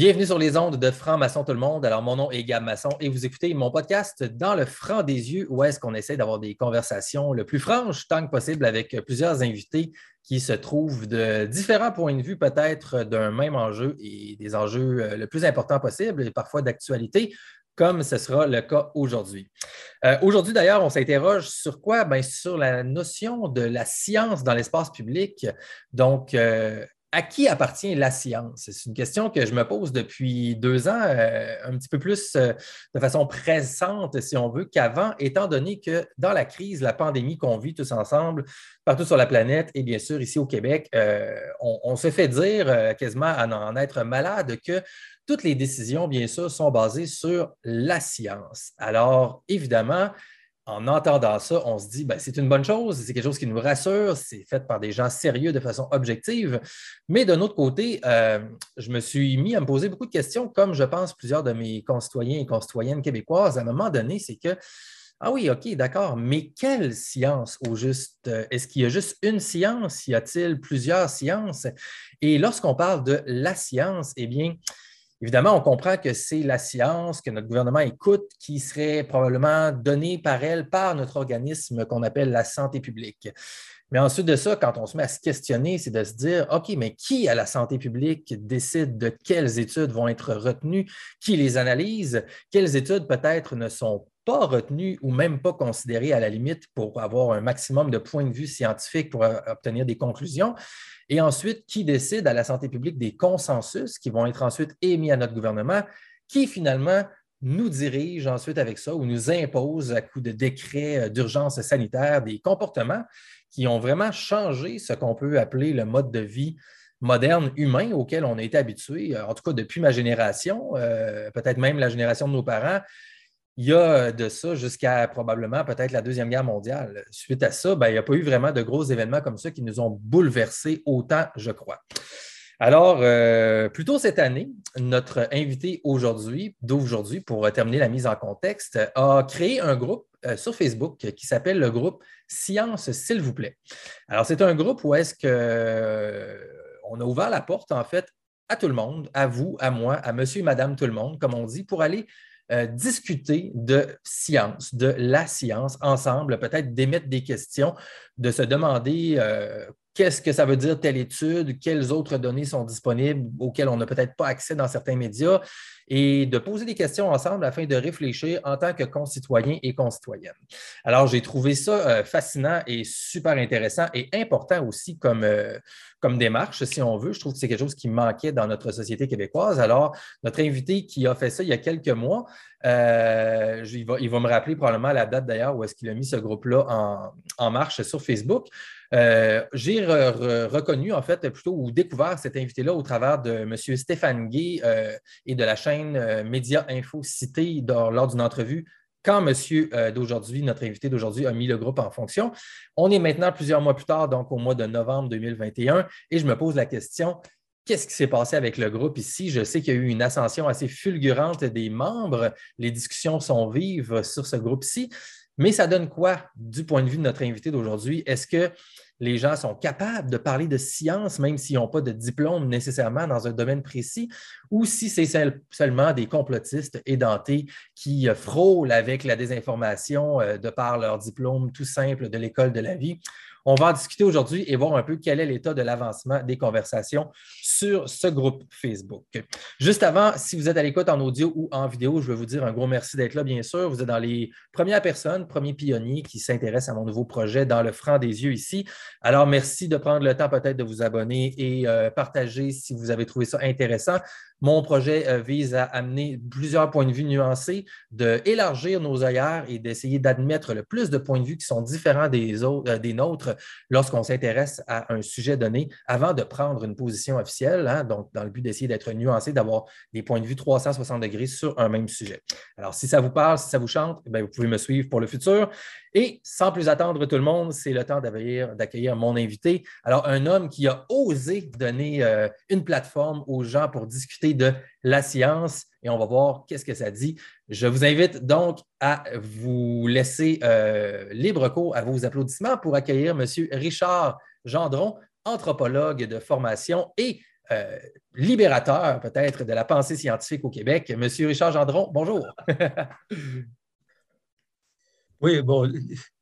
Bienvenue sur les ondes de Franc-Maçon Tout le monde. Alors, mon nom est Gab Masson et vous écoutez mon podcast Dans le franc des yeux où est-ce qu'on essaie d'avoir des conversations le plus franches tant que possible avec plusieurs invités qui se trouvent de différents points de vue peut-être d'un même enjeu et des enjeux euh, le plus importants possible et parfois d'actualité comme ce sera le cas aujourd'hui. Euh, aujourd'hui, d'ailleurs, on s'interroge sur quoi? Bien, sur la notion de la science dans l'espace public. Donc, euh, à qui appartient la science? C'est une question que je me pose depuis deux ans, euh, un petit peu plus euh, de façon pressante, si on veut, qu'avant, étant donné que dans la crise, la pandémie qu'on vit tous ensemble, partout sur la planète et bien sûr ici au Québec, euh, on, se fait dire quasiment à en être malade que toutes les décisions, bien sûr, sont basées sur la science. Alors, évidemment, en entendant ça, on se dit, ben, c'est une bonne chose, c'est quelque chose qui nous rassure, c'est fait par des gens sérieux de façon objective. Mais d'un autre côté, euh, je me suis mis à me poser beaucoup de questions, comme je pense plusieurs de mes concitoyens et concitoyennes québécoises à un moment donné, c'est que, ah oui, OK, d'accord, mais quelle science au juste? Est-ce qu'il y a juste une science? Y a-t-il plusieurs sciences? Et lorsqu'on parle de la science, eh bien, Évidemment, on comprend que c'est la science que notre gouvernement écoute qui serait probablement donnée par elle, par notre organisme qu'on appelle la santé publique. Mais ensuite de ça, quand on se met à se questionner, c'est de se dire, OK, mais qui à la santé publique décide de quelles études vont être retenues, qui les analyse, quelles études peut-être ne sont pas retenues ou même pas considérées à la limite pour avoir un maximum de points de vue scientifiques pour obtenir des conclusions? Et ensuite, qui décide à la santé publique des consensus qui vont être ensuite émis à notre gouvernement, qui finalement nous dirige ensuite avec ça ou nous impose à coup de décrets euh, d'urgence sanitaire des comportements qui ont vraiment changé ce qu'on peut appeler le mode de vie moderne humain auquel on a été habitué, en tout cas depuis ma génération, euh, peut-être même la génération de nos parents, il y a de ça jusqu'à probablement peut-être la Deuxième Guerre mondiale. Suite à ça, ben, il n'y a pas eu vraiment de gros événements comme ça qui nous ont bouleversés autant, je crois. Alors, euh, plus tôt cette année, notre invité aujourd'hui, d'aujourd'hui, pour terminer la mise en contexte, a créé un groupe euh, sur Facebook qui s'appelle le groupe Science, s'il vous plaît. Alors, c'est un groupe où est-ce qu'on euh, a ouvert la porte, en fait, à tout le monde, à vous, à moi, à monsieur et madame tout le monde, comme on dit, pour aller discuter de science, de la science ensemble, peut-être d'émettre des questions, de se demander qu'est-ce que ça veut dire telle étude, quelles autres données sont disponibles auxquelles on n'a peut-être pas accès dans certains médias, et de poser des questions ensemble afin de réfléchir en tant que concitoyens et concitoyennes. Alors, j'ai trouvé ça euh, fascinant et super intéressant et important aussi comme, euh, comme démarche, si on veut. Je trouve que c'est quelque chose qui manquait dans notre société québécoise. Alors, notre invité qui a fait ça il y a quelques mois, euh, il, va, il, va, me rappeler probablement la date d'ailleurs où est-ce qu'il a mis ce groupe-là en, en marche sur Facebook. Euh, j'ai reconnu, en fait, plutôt ou découvert cet invité-là au travers de M. Stéphane Gay euh, et de la chaîne euh, Média Info Cité lors d'une entrevue quand monsieur d'aujourd'hui, notre invité d'aujourd'hui, a mis le groupe en fonction. On est maintenant plusieurs mois plus tard, donc au mois de novembre 2021, et je me pose la question, qu'est-ce qui s'est passé avec le groupe ici? Je sais qu'il y a eu une ascension assez fulgurante des membres. Les discussions sont vives sur ce groupe-ci. Mais ça donne quoi du point de vue de notre invité d'aujourd'hui? Est-ce que les gens sont capables de parler de science, même s'ils n'ont pas de diplôme nécessairement dans un domaine précis, ou si c'est seulement des complotistes édentés qui frôlent avec la désinformation euh, de par leur diplôme tout simple de l'école de la vie? On va en discuter aujourd'hui et voir un peu quel est l'état de l'avancement des conversations sur ce groupe Facebook. Juste avant, si vous êtes à l'écoute en audio ou en vidéo, je veux vous dire un gros merci d'être là, bien sûr. Vous êtes dans les premières personnes, premiers pionniers qui s'intéressent à mon nouveau projet dans le franc des yeux ici. Alors, merci de prendre le temps peut-être de vous abonner et euh, partager si vous avez trouvé ça intéressant. Mon projet euh, vise à amener plusieurs points de vue nuancés, d'élargir nos œillères et d'essayer d'admettre le plus de points de vue qui sont différents euh, des nôtres lorsqu'on s'intéresse à un sujet donné avant de prendre une position officielle, hein, donc dans le but d'essayer d'être nuancé, d'avoir des points de vue 360 degrés sur un même sujet. Alors, si ça vous parle, si ça vous chante, eh vous pouvez me suivre pour le futur. Et sans plus attendre tout le monde, c'est le temps d'accueillir mon invité. Alors, un homme qui a osé donner euh, une plateforme aux gens pour discuter de la science et on va voir qu'est-ce que ça dit. Je vous invite donc à vous laisser euh, libre cours à vos applaudissements pour accueillir M. Richard Gendron, anthropologue de formation et libérateur peut-être de la pensée scientifique au Québec, M. Richard Gendron. Bonjour. oui, bon,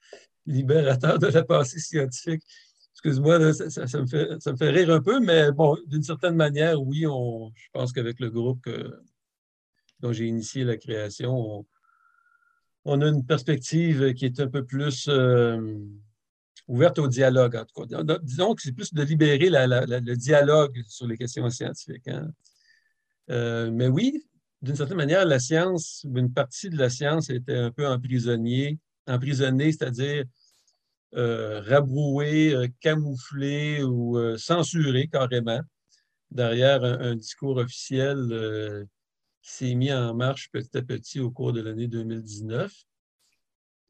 libérateur de la pensée scientifique. Excuse-moi, ça, me fait, ça me fait rire un peu, mais bon, d'une certaine manière, oui, on, je pense qu'avec le groupe dont j'ai initié la création, on, a une perspective qui est un peu plus euh, ouverte au dialogue, en tout cas. Disons que c'est plus de libérer le dialogue sur les questions scientifiques. Hein. Euh, mais oui, d'une certaine manière, la science, une partie de la science était un peu emprisonnée, emprisonnée, c'est-à-dire euh, rabrouée, euh, camouflée ou censurée carrément derrière un, discours officiel qui s'est mis en marche petit à petit au cours de l'année 2019.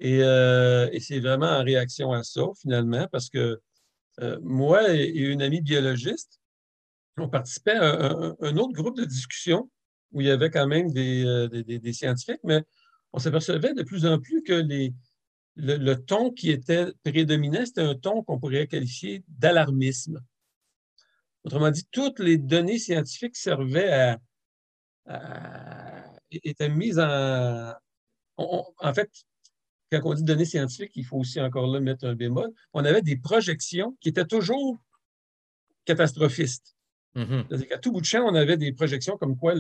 Et, c'est vraiment en réaction à ça, finalement, parce que moi et, une amie biologiste, on participait à un, autre groupe de discussion où il y avait quand même euh, des, scientifiques, mais on s'apercevait de plus en plus que les, le, ton qui était prédominant, c'était un ton qu'on pourrait qualifier d'alarmisme. Autrement dit, toutes les données scientifiques servaient à, étaient mises en... en fait, quand on dit données scientifiques, il faut aussi encore là mettre un bémol. On avait des projections qui étaient toujours catastrophistes. Mm-hmm. C'est-à-dire qu'à tout bout de champ, on avait des projections comme quoi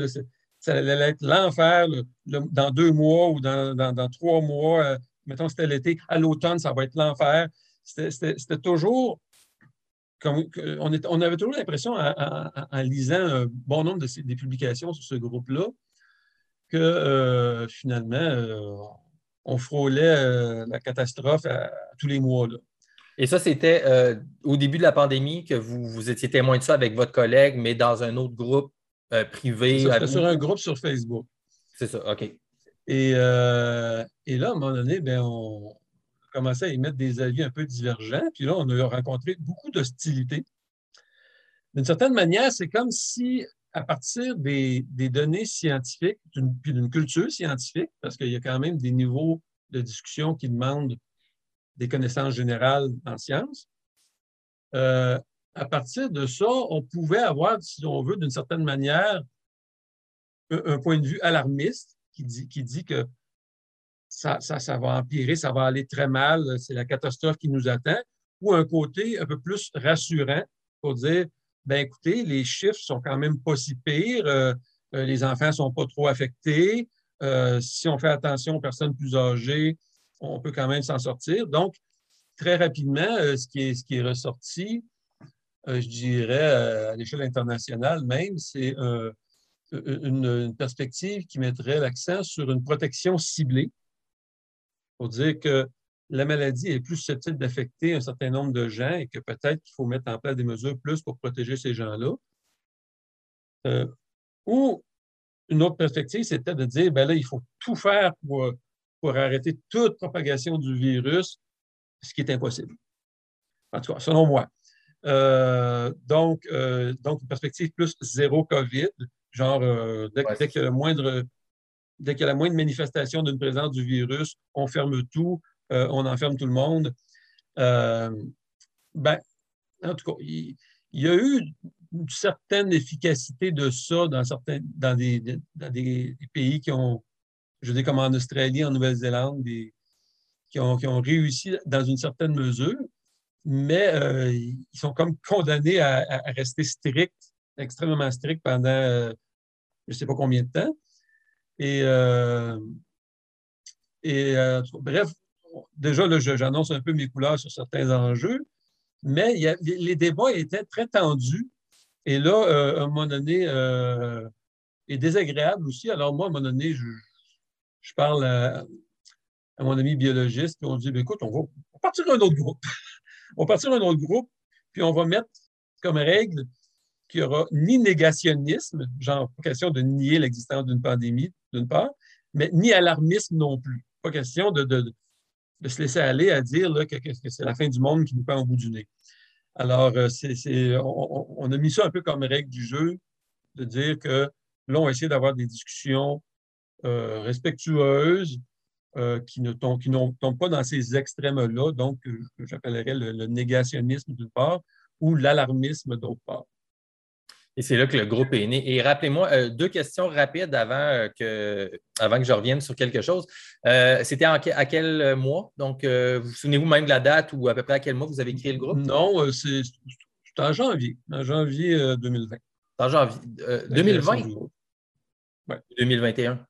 ça allait être l'enfer dans deux mois ou dans, trois mois. Euh, mettons, c'était l'été. À l'automne, ça va être l'enfer. C'était toujours. Comme, on, on, avait toujours l'impression, en, lisant un bon nombre de des publications sur ce groupe-là, que euh, finalement, euh, on frôlait la catastrophe à, tous les mois. Là. Et ça, c'était euh, au début de la pandémie que vous, vous, étiez témoin de ça avec votre collègue, mais dans un autre groupe euh, sur un groupe sur Facebook. C'est ça, OK. Euh, et, là, à un moment donné, ben, on commençait à émettre des avis un peu divergents. Puis là, on a rencontré beaucoup d'hostilité. D'une certaine manière, c'est comme si, à partir des, données scientifiques, puis d'une culture scientifique, parce qu'il y a quand même des niveaux de discussion qui demandent des connaissances générales en sciences. Euh, à partir de ça, on pouvait avoir, si on veut, d'une certaine manière, un, point de vue alarmiste qui dit, dit que ça, va empirer, ça va aller très mal, c'est la catastrophe qui nous attend, ou un côté un peu plus rassurant pour dire, ben écoutez, les chiffres sont quand même pas si pires, euh, euh, les enfants sont pas trop affectés, si on fait attention aux personnes plus âgées, on peut quand même s'en sortir. Donc, très rapidement, euh, ce, qui est, ressorti, euh, je dirais, euh, à l'échelle internationale même, c'est une, perspective qui mettrait l'accent sur une protection ciblée pour dire que la maladie est plus susceptible d'affecter un certain nombre de gens et que peut-être qu'il faut mettre en place des mesures plus pour protéger ces gens-là. ou une autre perspective, c'était de dire, ben là, il faut tout faire pour pour arrêter toute propagation du virus, ce qui est impossible. En tout cas, selon moi. Euh, donc, euh, donc, une perspective plus zéro COVID, genre euh, dès, qu'il y a le moindre, dès qu'il y a la moindre manifestation d'une présence du virus, on ferme tout, on enferme tout le monde. ben, en tout cas, il, y a eu une certaine efficacité de ça dans certains dans des, dans des pays qui ont je dis comme en Australie, en Nouvelle-Zélande, qui ont, réussi dans une certaine mesure, mais euh, ils sont comme condamnés à, rester stricts, extrêmement stricts pendant euh, je ne sais pas combien de temps. Et, euh, bref, déjà, j'annonce un peu mes couleurs sur certains enjeux, mais les débats étaient très tendus. Et là, à un moment donné, et désagréable aussi. Alors moi, à un moment donné, je, je parle à, mon ami biologiste, puis on dit, ben, écoute, on va, partir un autre groupe. On va partir un autre groupe, puis on va mettre comme règle qu'il n'y aura ni négationnisme, genre pas question de nier l'existence d'une pandémie, d'une part, mais ni alarmisme non plus. Pas question de, se laisser aller à dire là, que, c'est la fin du monde qui nous pend au bout du nez. Alors, euh, on, a mis ça un peu comme règle du jeu, de dire que là, on va essayer d'avoir des discussions euh, respectueuse, euh, qui ne tombent, pas dans ces extrêmes-là, donc que j'appellerais le, négationnisme d'une part ou l'alarmisme d'autre part. Et c'est là que le groupe est né. Et rappelez-moi, euh, deux questions rapides avant, euh, que, avant que je revienne sur quelque chose. Euh, c'était à quel mois? Donc, vous, souvenez-vous même de la date ou à peu près à quel mois vous avez créé le groupe? Non, c'est en janvier, en janvier 2020. En janvier 2020? Oui. 2021?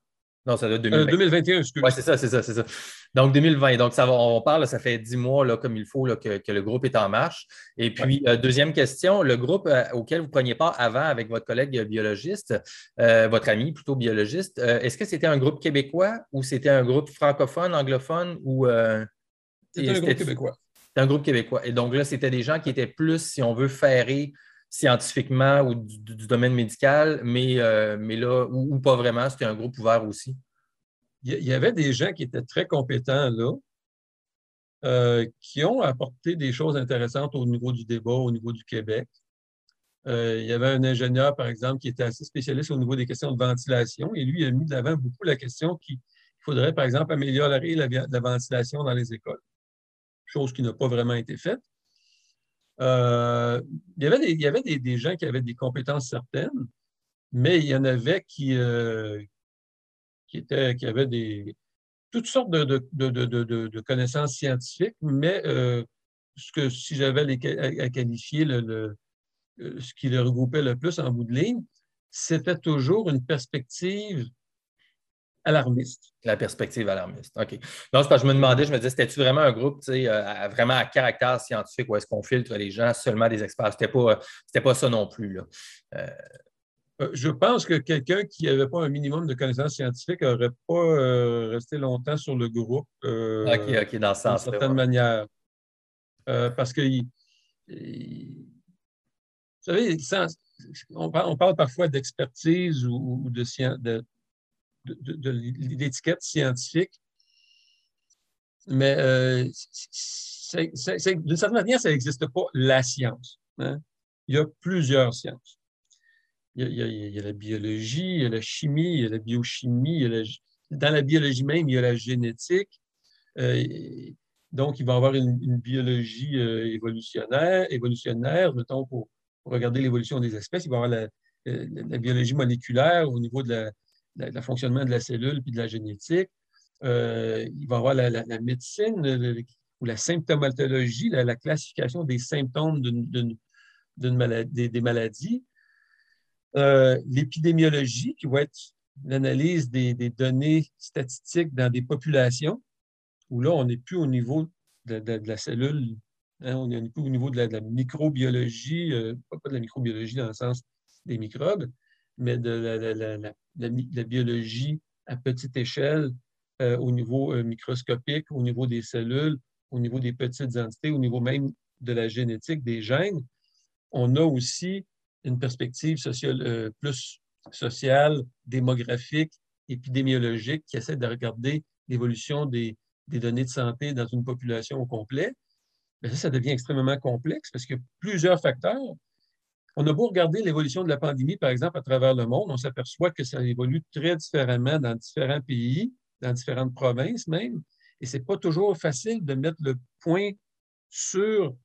Non, ça doit être 2021. 2021, excusez. Oui, c'est ça, c'est ça, c'est ça. Donc, 2020. Donc, ça va, on parle, ça fait dix mois là, comme il faut là, que, le groupe est en marche. Et puis, euh, deuxième question, le groupe euh, auquel vous preniez part avant avec votre collègue biologiste, euh, votre ami plutôt biologiste, est-ce que c'était un groupe québécois ou c'était un groupe francophone, anglophone ou. c'était un groupe québécois. C'était un groupe québécois? Et donc là, c'était des gens qui étaient plus, si on veut, ferrés scientifiquement ou du, domaine médical, mais, mais là, ou pas vraiment, c'était un groupe ouvert aussi il y avait des gens qui étaient très compétents là, euh, qui ont apporté des choses intéressantes au niveau du débat, au niveau du Québec. Euh, il y avait un ingénieur, par exemple, qui était assez spécialiste au niveau des questions de ventilation, et lui, il a mis de l'avant beaucoup la question qu'il faudrait, par exemple, améliorer la, ventilation dans les écoles, chose qui n'a pas vraiment été faite. Euh, il y avait, des, il y avait des, gens qui avaient des compétences certaines, mais il y en avait qui, qui, était, qui avait des, toutes sortes de, de, connaissances scientifiques, mais euh, ce que si j'avais à, qualifier le, euh, ce qui le regroupait le plus en bout de ligne, c'était toujours une perspective alarmiste. La perspective alarmiste. OK. Non, c'est parce que je me demandais, je me disais, c'était-tu vraiment un groupe euh, vraiment à caractère scientifique ou est-ce qu'on filtre les gens seulement des experts? C'était pas, pas ça non plus. Là. Euh, je pense que quelqu'un qui n'avait pas un minimum de connaissances scientifiques n'aurait pas euh, resté longtemps sur le groupe. Euh, OK, OK, dans ce sens. D'une certaine manière. parce que, vous savez, on, parle, parfois d'expertise ou, de, de, l'étiquette scientifique, mais d'une certaine manière, ça n'existe pas la science. Hein. Il y a plusieurs sciences il y, a, la biologie, il y a la chimie, il y a la biochimie, dans la biologie même, il y a la génétique. Euh, donc, il va y avoir une, biologie euh, évolutionnaire, évolutionnaire, mettons, pour, regarder l'évolution des espèces. Il va y avoir la, euh, biologie moléculaire au niveau de la, fonctionnement de la cellule puis de la génétique. il va y avoir la, médecine ou la symptomatologie, la, classification des symptômes maladie, des maladies. Euh, l'épidémiologie, qui va être l'analyse des, données statistiques dans des populations, où là, on n'est plus au niveau de, la cellule, hein, on n'est plus au niveau de la, microbiologie, euh, pas de la microbiologie dans le sens des microbes, mais de la, biologie à petite échelle, euh, au niveau microscopique, au niveau des cellules, au niveau des petites entités, au niveau même de la génétique, des gènes. On a aussi une perspective sociale, euh, plus sociale, démographique, épidémiologique, qui essaie de regarder l'évolution des, données de santé dans une population au complet. Mais ça, ça devient extrêmement complexe parce qu'il y a plusieurs facteurs. On a beau regarder l'évolution de la pandémie, par exemple, à travers le monde, on s'aperçoit que ça évolue très différemment dans différents pays, dans différentes provinces même, et ce n'est pas toujours facile de mettre le point sur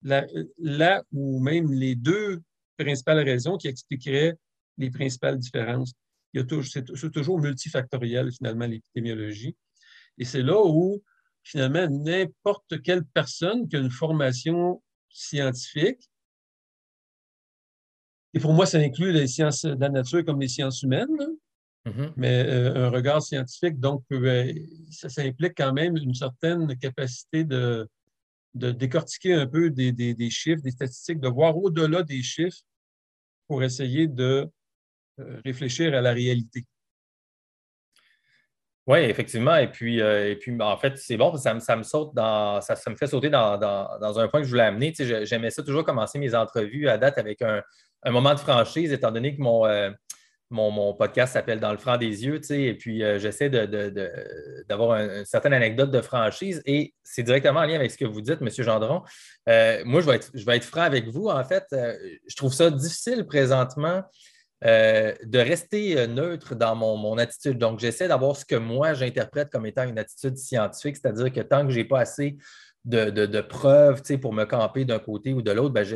là où même les deux principales raisons qui expliqueraient les principales différences. C'est toujours multifactoriel, finalement, l'épidémiologie. Et c'est là où, finalement, n'importe quelle personne qui a une formation scientifique, et pour moi, ça inclut les sciences de la nature comme les sciences humaines, mm-hmm. mais euh, un regard scientifique, donc, euh, ça, ça, implique quand même une certaine capacité de, de décortiquer un peu des, chiffres, des statistiques, de voir au-delà des chiffres pour essayer de euh, réfléchir à la réalité. Oui, effectivement. Et puis, euh, et puis ben, en fait, c'est bon, ça me, ça me saute dans, ça, me fait sauter dans, un point que je voulais amener. J'aimais ça toujours commencer mes entrevues à date avec un, moment de franchise, étant donné que mon, euh, mon, podcast s'appelle Dans le franc des yeux, et puis euh, j'essaie d'avoir une certaine anecdote de franchise et c'est directement en lien avec ce que vous dites, M. Gendron. Euh, moi, je vais, être, je vais être franc avec vous. En fait, je trouve ça difficile présentement de rester neutre dans mon, mon attitude. Donc, j'essaie d'avoir ce que moi, j'interprète comme étant une attitude scientifique, c'est-à-dire que tant que je n'ai pas assez de, preuves pour me camper d'un côté ou de l'autre, ben,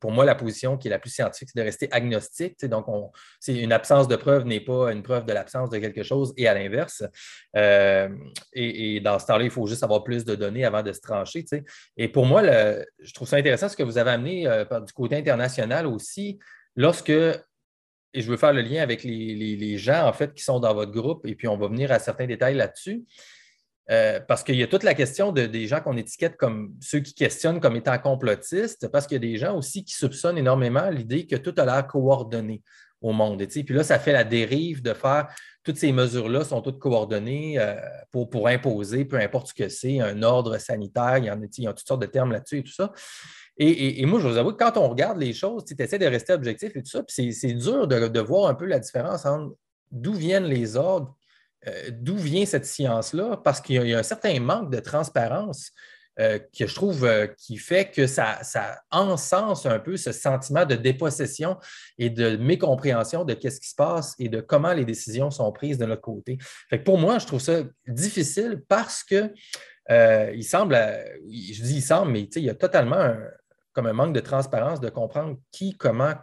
pour moi, la position qui est la plus scientifique, c'est de rester agnostique. Donc, c'est une absence de preuve n'est pas une preuve de l'absence de quelque chose et à l'inverse. Euh, et, dans ce temps-là, il faut juste avoir plus de données avant de se trancher. Et pour moi, je trouve ça intéressant ce que vous avez amené euh, du côté international aussi, lorsque et je veux faire le lien avec les, les, gens, en fait, qui sont dans votre groupe, et puis on va venir à certains détails là-dessus. Euh, parce qu'il y a toute la question de, des gens qu'on étiquette comme ceux qui questionnent comme étant complotistes, parce qu'il y a des gens aussi qui soupçonnent énormément l'idée que tout a l'air coordonné au monde. Puis là, ça fait la dérive de faire toutes ces mesures-là sont toutes coordonnées euh, pour, pour, imposer, peu importe ce que c'est, un ordre sanitaire, il y, a, toutes sortes de termes là-dessus et tout ça. Et, moi, je vous avoue que quand on regarde les choses, tu essaies de rester objectif et tout ça, puis c'est dur de, voir un peu la différence entre d'où viennent les ordres, euh, d'où vient cette science-là, parce qu'il y, a un certain manque de transparence euh, que je trouve euh, qui fait que ça, encense un peu ce sentiment de dépossession et de mécompréhension de ce qui se passe et de comment les décisions sont prises de notre côté. pour moi, je trouve ça difficile parce que il semble, je dis il semble, mais il y a totalement comme un manque de transparence de comprendre qui, comment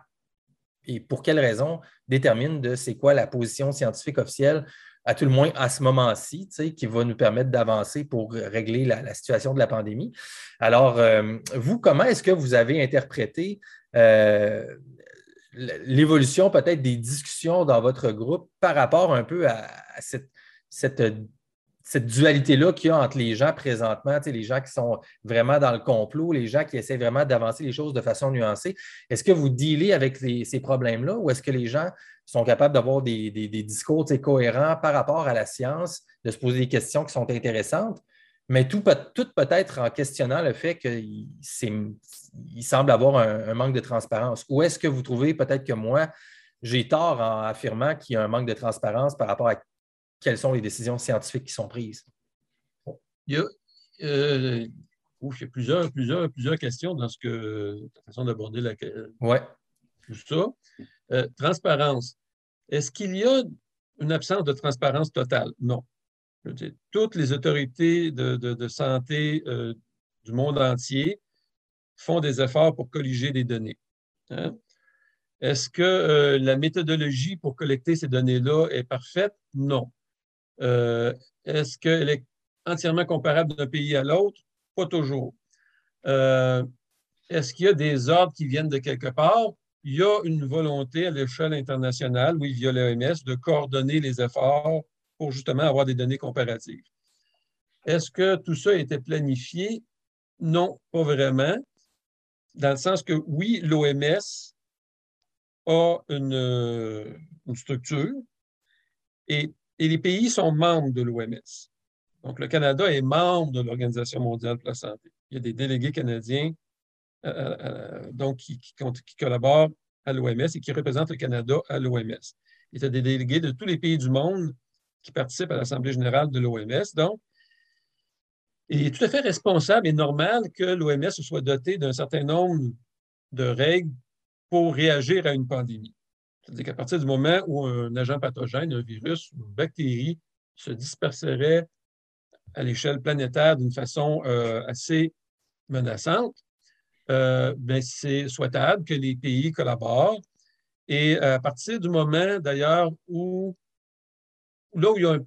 et pour quelles raisons détermine de c'est quoi la position scientifique officielle à tout le moins à ce moment-ci, qui va nous permettre d'avancer pour régler la, situation de la pandémie. Alors, euh, vous, comment est-ce que vous avez interprété euh, l'évolution peut-être des discussions dans votre groupe par rapport un peu à, cette, dualité-là qu'il y a entre les gens présentement, les gens qui sont vraiment dans le complot, les gens qui essaient vraiment d'avancer les choses de façon nuancée? Est-ce que vous dealez avec ces problèmes-là ou est-ce que les gens sont capables d'avoir des, discours cohérents par rapport à la science, de se poser des questions qui sont intéressantes, mais tout, tout peut-être en questionnant le fait qu'il semble avoir un, un manque de transparence? Ou est-ce que vous trouvez peut-être que moi, j'ai tort en affirmant qu'il y a un manque de transparence par rapport à quelles sont les décisions scientifiques qui sont prises? Il y a, euh, plusieurs, plusieurs, plusieurs questions dans ce que ta façon d'aborder la ouais. Tout ça. Euh, transparence. Est-ce qu'il y a une absence de transparence totale? Non. toutes les autorités de, santé euh, du monde entier font des efforts pour colliger des données. Hein? Est-ce que la méthodologie pour collecter ces données-là est parfaite? Non. Euh, est-ce qu'elle est entièrement comparable d'un pays à l'autre? Pas toujours. Euh, est-ce qu'il y a des ordres qui viennent de quelque part? Il y a une volonté à l'échelle internationale, oui, via l'OMS, de coordonner les efforts pour justement avoir des données comparatives. Est-ce que tout ça été planifié? Non, pas vraiment. Dans le sens que oui, l'OMS a une, une structure et les pays sont membres de l'OMS. Donc, le Canada est membre de l'Organisation mondiale de la santé. Il y a des délégués canadiens euh, euh, euh, donc, qui, collaborent à l'OMS et qui représentent le Canada à l'OMS. Il y a des délégués de tous les pays du monde qui participent à l'Assemblée générale de l'OMS. Donc, il est tout à fait responsable et normal que l'OMS soit doté d'un certain nombre de règles pour réagir à une pandémie. C'est-à-dire qu'à partir du moment où un agent pathogène, un virus, une bactérie se disperserait à l'échelle planétaire d'une façon assez menaçante, euh, ben, c'est souhaitable que les pays collaborent. Et à partir du moment, d'ailleurs, où là où il y a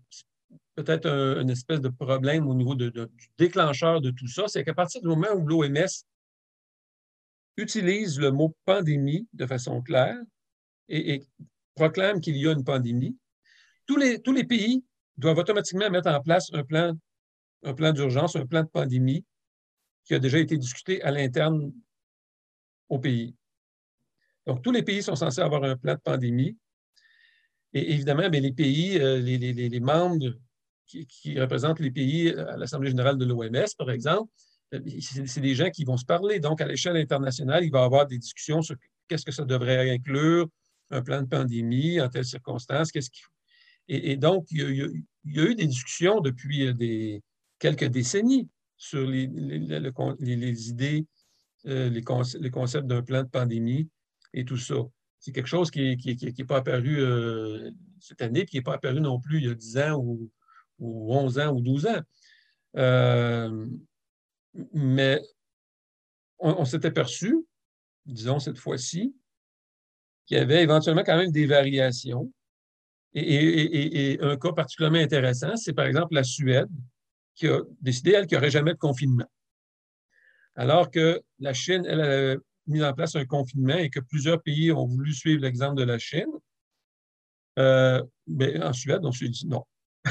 peut-être une espèce de problème au niveau du déclencheur de tout ça, c'est qu'à partir du moment où l'OMS utilise le mot pandémie de façon claire, et, proclame qu'il y a une pandémie, tous les, tous les pays doivent automatiquement mettre en place un plan, un plan d'urgence, un plan de pandémie qui a déjà été discuté à l'interne au pays. Donc, tous les pays sont censés avoir un plan de pandémie. Et évidemment, bien, les pays, euh, les, les, les, membres qui, qui, représentent les pays à l'Assemblée générale de l'OMS, par exemple, euh, c'est des gens qui vont se parler. Donc, à l'échelle internationale, il va y avoir des discussions sur qu'est-ce que ça devrait inclure, un plan de pandémie en telles circonstances, qu'est-ce faut. Et, donc, il y, a, eu des discussions depuis euh, des, quelques décennies sur les, les, idées, euh, les, concepts d'un plan de pandémie et tout ça. C'est quelque chose qui n'est pas apparu euh, cette année, puis qui n'est pas apparu non plus il y a 10 ans ou, ou 11 ans ou 12 ans. Mais on, s'était perçu, disons cette fois-ci, qu'il y avait éventuellement quand même des variations. Et, un cas particulièrement intéressant, c'est par exemple la Suède, qui a décidé, elle, qu'il n'y aurait jamais de confinement. Alors que la Chine, elle, a mis en place un confinement et que plusieurs pays ont voulu suivre l'exemple de la Chine. Euh, ben, en Suède, on s'est dit non.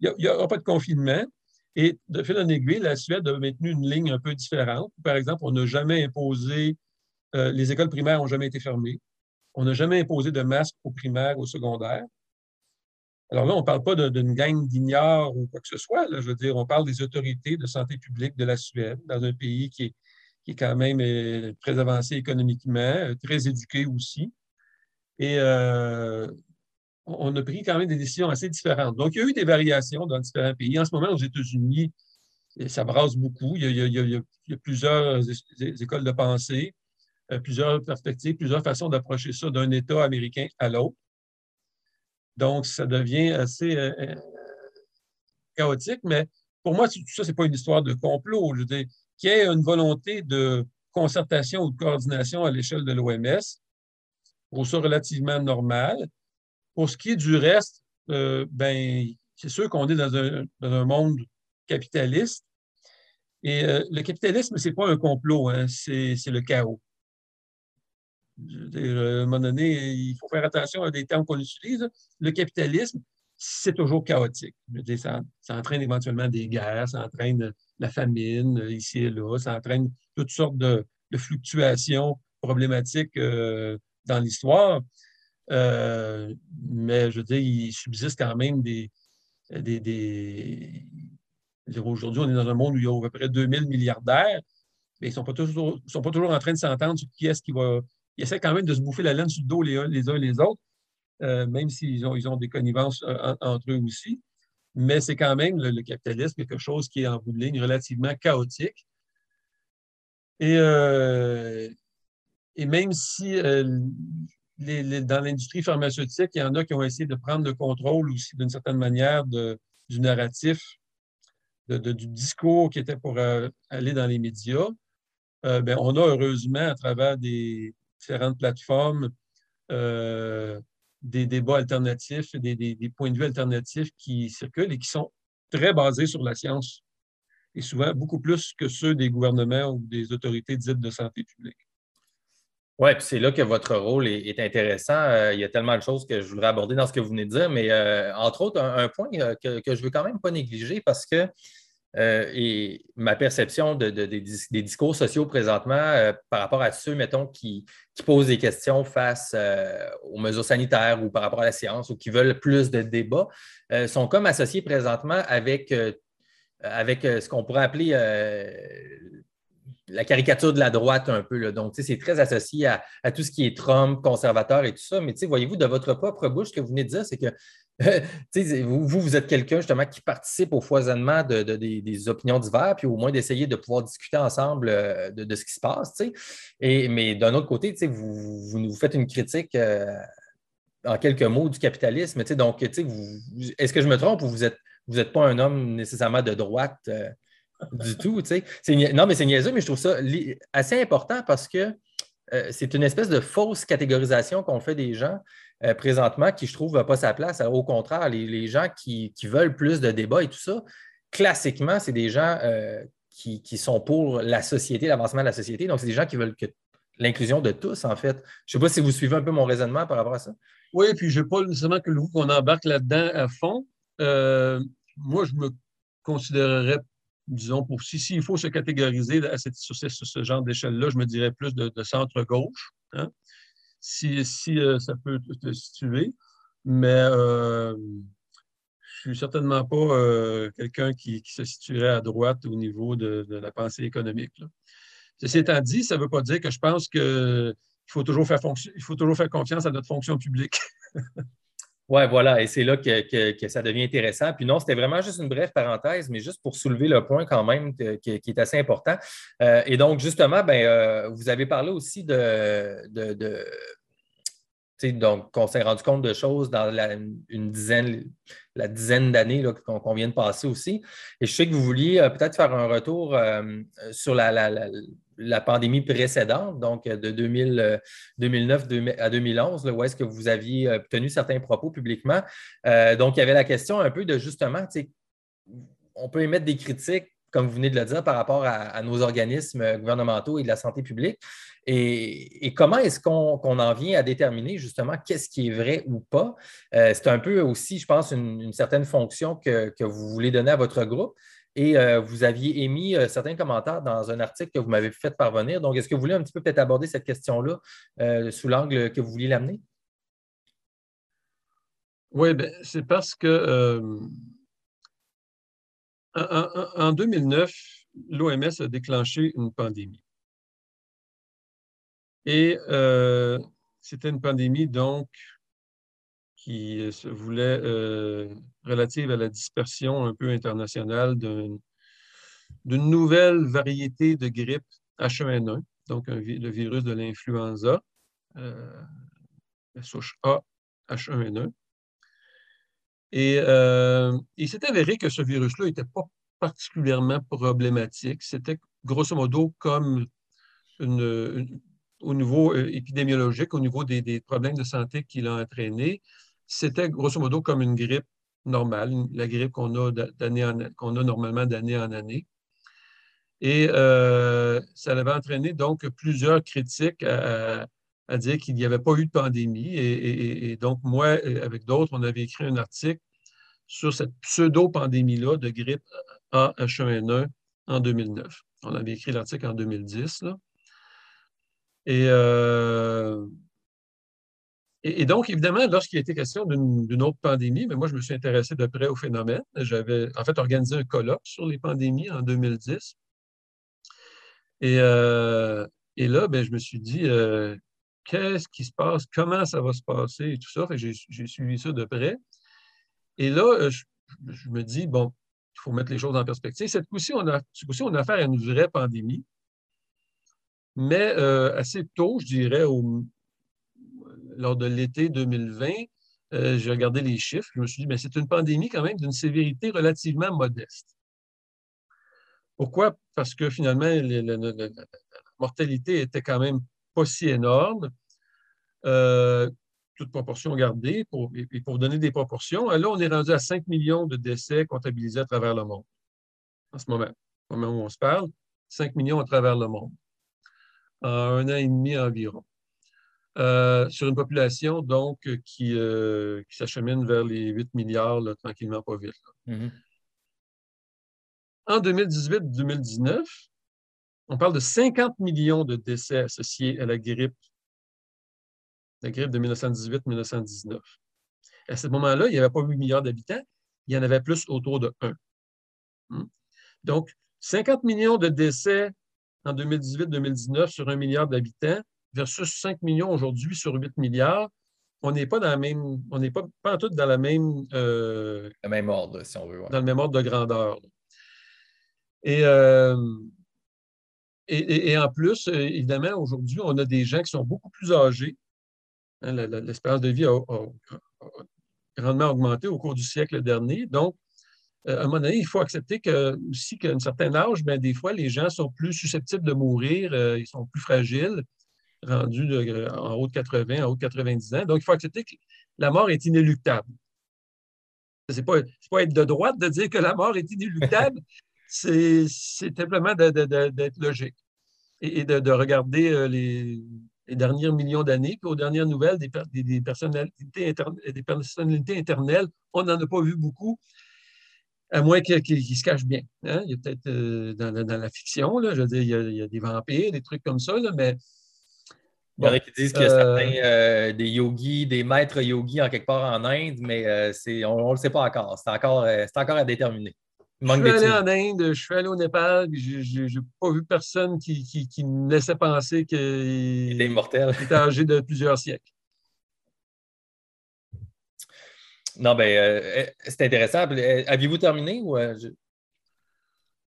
Il n'y aura pas de confinement. Et de fil en aiguille, la Suède a maintenu une ligne un peu différente. Par exemple, on n'a jamais imposé, euh, les écoles primaires n'ont jamais été fermées. On n'a jamais imposé de masque aux primaires, aux secondaires. Alors là, on ne parle pas d'une gang d'ignores ou quoi que ce soit. je veux dire, on parle des autorités de santé publique de la Suède, dans un pays qui est, quand même euh, très avancé économiquement, euh, très éduqué aussi. Et on a pris quand même des décisions assez différentes. Donc, il y a eu des variations dans différents pays. En ce moment, aux États-Unis, ça brasse beaucoup. Il y a, plusieurs écoles de pensée, euh, plusieurs perspectives, plusieurs façons d'approcher ça d'un État américain à l'autre. Donc, ça devient assez euh, euh, chaotique, mais pour moi, tout ça, ce n'est pas une histoire de complot. Je veux qu'il y ait une volonté de concertation ou de coordination à l'échelle de l'OMS, pour ça relativement normal. Pour ce qui est du reste, euh, ben, c'est sûr qu'on est dans un, monde capitaliste. Et euh, le capitalisme, ce n'est pas un complot, hein, c'est le chaos. Dire, à un moment donné, il faut faire attention à des termes qu'on utilise. Le capitalisme, c'est toujours chaotique. ça, entraîne éventuellement des guerres, ça entraîne la famine euh, ici et là, ça entraîne toutes sortes de, fluctuations problématiques dans l'histoire. Euh, mais je veux dire, il subsiste quand même des. des, Aujourd'hui, on est dans un monde où il y a à peu près 2000 milliardaires, mais ils ne sont, sont pas toujours en train de s'entendre sur qui est-ce qui va. Ils essaient quand même de se bouffer la laine sur le dos les les, uns, les autres, euh, même s'ils ont, ils ont des connivences euh, entre eux aussi. Mais c'est quand même le, capitalisme, quelque chose qui est en bout de ligne relativement chaotique. Et, et même si dans l'industrie pharmaceutique, il y en a qui ont essayé de prendre le contrôle aussi d'une certaine manière du narratif, du discours qui était pour euh, aller dans les médias. Euh, ben, on a heureusement, à travers des différentes plateformes, euh, des débats alternatifs, des, des, points de vue alternatifs qui circulent et qui sont très basés sur la science, et souvent beaucoup plus que ceux des gouvernements ou des autorités dites de santé publique. Oui, puis c'est là que votre rôle est, intéressant. Euh, il y a tellement de choses que je voudrais aborder dans ce que vous venez de dire, mais euh, entre autres, un, point euh, que, je ne veux quand même pas négliger parce que et ma perception des, discours sociaux présentement par rapport à ceux, mettons, qui, posent des questions face aux mesures sanitaires ou par rapport à la science ou qui veulent plus de débats, sont comme associés présentement avec, avec ce qu'on pourrait appeler la caricature de la droite un peu. Donc, c'est très associé à, tout ce qui est Trump, conservateur et tout ça. Mais voyez-vous, de votre propre bouche, ce que vous venez de dire, c'est que vous, vous, êtes quelqu'un justement qui participe au foisonnement de, des, opinions diverses, puis au moins d'essayer de pouvoir discuter ensemble euh, de, ce qui se passe. Et, mais d'un autre côté, vous, vous faites une critique euh, en quelques mots du capitalisme. Donc, est-ce que je me trompe ou vous n'êtes êtes pas un homme nécessairement de droite? Euh, du tout. Non, mais c'est niaiseux, mais je trouve ça assez important parce que c'est une espèce de fausse catégorisation qu'on fait des gens euh, présentement qui, je trouve, n'a pas sa place. Au contraire, les, gens qui, veulent plus de débats et tout ça, classiquement, c'est des gens euh, qui, sont pour la société, l'avancement de la société. Donc, c'est des gens qui veulent que l'inclusion de tous, en fait. Je ne sais pas si vous suivez un peu mon raisonnement par rapport à ça. Oui, puis je n'ai pas nécessairement que le qu'on embarque là-dedans à fond. moi, je me considérerais disons, pour si s'il faut se catégoriser à cette, sur, ce, genre d'échelle-là, je me dirais plus de, centre-gauche, hein, si, si euh, ça peut te situer. Mais euh, je ne suis certainement pas euh, quelqu'un qui, se situerait à droite au niveau de, la pensée économique. Là. Ceci étant dit, ça ne veut pas dire que je pense qu'il faut, toujours faire il faut toujours faire confiance à notre fonction publique. Oui, voilà, et c'est là que, ça devient intéressant. Puis non, c'était vraiment juste une brève parenthèse, mais juste pour soulever le point quand même qui, est assez important. Euh, et donc, justement, ben, euh, vous avez parlé aussi de, donc, on s'est rendu compte de choses dans la, une dizaine, la dizaine d'années qu'on vient de passer aussi. Et je sais que vous vouliez peut-être faire un retour sur la, la, pandémie précédente, donc de 2009 à 2011, où est-ce que vous aviez tenu certains propos publiquement. donc, il y avait la question un peu de justement, on peut émettre des critiques comme vous venez de le dire, par rapport à, nos organismes gouvernementaux et de la santé publique. Et, comment est-ce qu'on en vient à déterminer justement qu'est-ce qui est vrai ou pas? Euh, c'est un peu aussi, je pense, une, certaine fonction que, vous voulez donner à votre groupe. Et euh, vous aviez émis euh, certains commentaires dans un article que vous m'avez fait parvenir. Donc, est-ce que vous voulez un petit peu peut-être aborder cette question-là sous l'angle que vous vouliez l'amener? Oui, ben, c'est parce que en, 2009, l'OMS a déclenché une pandémie. Et euh, c'était une pandémie, donc, qui se voulait euh, relative à la dispersion un peu internationale d'une nouvelle variété de grippe H1N1, donc le virus de l'influenza, euh, la souche A H1N1. Et euh, il s'est avéré que ce virus-là n'était pas particulièrement problématique. C'était grosso modo comme au niveau euh, épidémiologique, au niveau des, problèmes de santé qu'il a entraîné, c'était grosso modo comme une grippe normale, la grippe qu'on a, qu'on a normalement d'année en année. Et euh, ça avait entraîné donc plusieurs critiques à dire qu'il n'y avait pas eu de pandémie. Et, donc, moi, avec d'autres, on avait écrit un article sur cette pseudo-pandémie-là de grippe A-H1N1 en 2009. On avait écrit l'article en 2010. Euh, et, et, donc, évidemment, lorsqu'il été question d'une autre pandémie, mais moi, je me suis intéressé de près au phénomène. J'avais en fait organisé un colloque sur les pandémies en 2010. Et, euh, et là, ben, je me suis dit, euh, qu'est-ce qui se passe, comment ça va se passer et tout ça. J'ai suivi ça de près. Et là, euh, je, me dis, bon, il faut mettre les choses en perspective. Cette fois-ci, on a, on a affaire à une vraie pandémie. Mais euh, assez tôt, je dirais, lors de l'été 2020, euh, j'ai regardé les chiffres. Je me suis dit, mais c'est une pandémie quand même d'une sévérité relativement modeste. Pourquoi? Parce que finalement, la mortalité était quand même pas si énorme. Euh, toute proportion gardée, pour, et pour donner des proportions, là, on est rendu à 5 millions de décès comptabilisés à travers le monde. En ce moment, au moment où on se parle, 5 millions à travers le monde, en un an et demi environ. Euh, sur une population, donc, qui, euh, qui s'achemine vers les 8 milliards, tranquillement, pas vite. Mm-hmm. En 2018-2019, on parle de 50 millions de décès associés à la grippe la grippe de 1918-1919. À ce moment-là, il n'y avait pas 8 milliards d'habitants, il y en avait plus autour de 1. Hmm? Donc, 50 millions de décès en 2018-2019 sur 1 milliard d'habitants versus 5 millions aujourd'hui sur 8 milliards. On n'est pas dans la même, on n'est pas, pas tout dans la même, euh, le même ordre, si on veut. Dans le même ordre de grandeur. Et, euh, et, et, en plus, euh, évidemment, aujourd'hui, on a des gens qui sont beaucoup plus âgés, Hein, l'espérance de vie a, grandement augmenté au cours du siècle dernier. Donc, euh, à un moment donné, il faut accepter que, aussi qu'à un certain âge, bien, des fois, les gens sont plus susceptibles de mourir, euh, ils sont plus fragiles, rendus en haut de 80, en haut de 90 ans. Donc, il faut accepter que la mort est inéluctable. Ce n'est pas, pas, être de droite de dire que la mort est inéluctable, c'est simplement d'être logique et, de, regarder euh, les, les derniers millions d'années. Puis aux dernières nouvelles, des, des, personnalités, des personnalités éternelles, on n'en a pas vu beaucoup, à moins qu'ils se cachent bien. Hein. Il y a peut-être euh, dans, la fiction, là, je veux dire, il y, a, des vampires, des trucs comme ça, mais. il y en a qui disent qu'il y a euh, certains euh, des yogis, des maîtres yogis en quelque part en Inde, mais on ne le sait pas encore. C'est encore, c'est encore à déterminer je suis allé en Inde, je suis allé au Népal, je n'ai pas vu personne qui, qui, me laissait penser qu'il était immortel. était âgé de plusieurs siècles. Non, ben, euh, c'est intéressant. Euh, aviez-vous terminé ou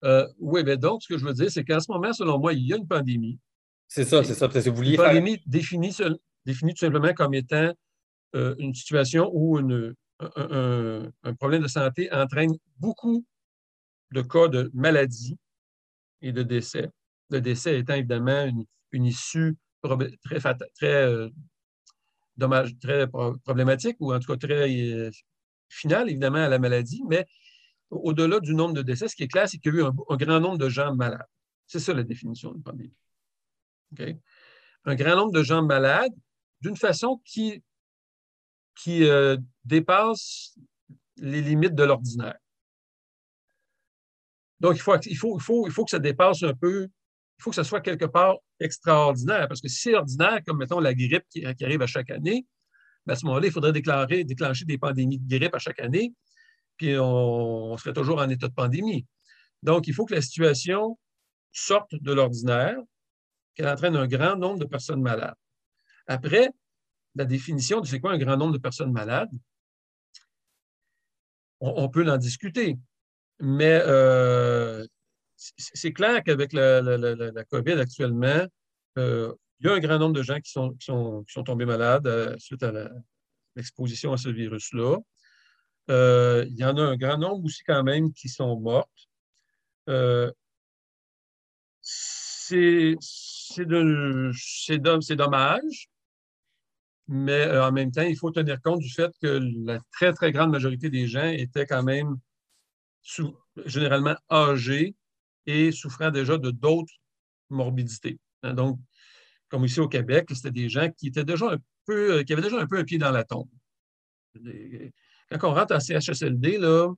euh, oui, mais donc, ce que je veux dire, c'est qu'en ce moment, selon moi, il y a une pandémie. C'est ça, c'est ça. Vous une pandémie définie, définie tout simplement comme étant euh, une situation où un, problème de santé entraîne beaucoup de cas de maladie et de décès. Le décès étant évidemment une, issue très, très, dommage, très problématique ou en tout cas très finale, évidemment, à la maladie, mais au-delà du nombre de décès, ce qui est clair, c'est qu'il y a eu un, grand nombre de gens malades. C'est ça la définition d'une pandémie. Un grand nombre de gens malades d'une façon qui, qui euh, dépasse les limites de l'ordinaire. Donc, il faut, il, faut, il, faut, il faut que ça dépasse un peu, il faut que ça soit quelque part extraordinaire, parce que si c'est ordinaire, comme mettons la grippe qui, arrive à chaque année, ben, à ce moment-là, il faudrait déclarer, déclencher des pandémies de grippe à chaque année, puis on, serait toujours en état de pandémie. Donc, il faut que la situation sorte de l'ordinaire, qu'elle entraîne un grand nombre de personnes malades. Après, la définition de c'est quoi un grand nombre de personnes malades, on, peut en discuter. Mais euh, c'est clair qu'avec la, COVID actuellement, euh, il y a un grand nombre de gens qui sont, tombés malades euh, suite à l'exposition à ce virus-là. Il y en a un grand nombre aussi quand même qui sont mortes. C'est dommage, mais en même temps, il faut tenir compte du fait que la très, très grande majorité des gens étaient quand même généralement âgés et souffrant déjà de d'autres morbidités. Hein, donc, comme ici au Québec, c'était des gens qui étaient déjà un peu, qui avaient déjà un peu un pied dans la tombe quand on rentre en CHSLD, là,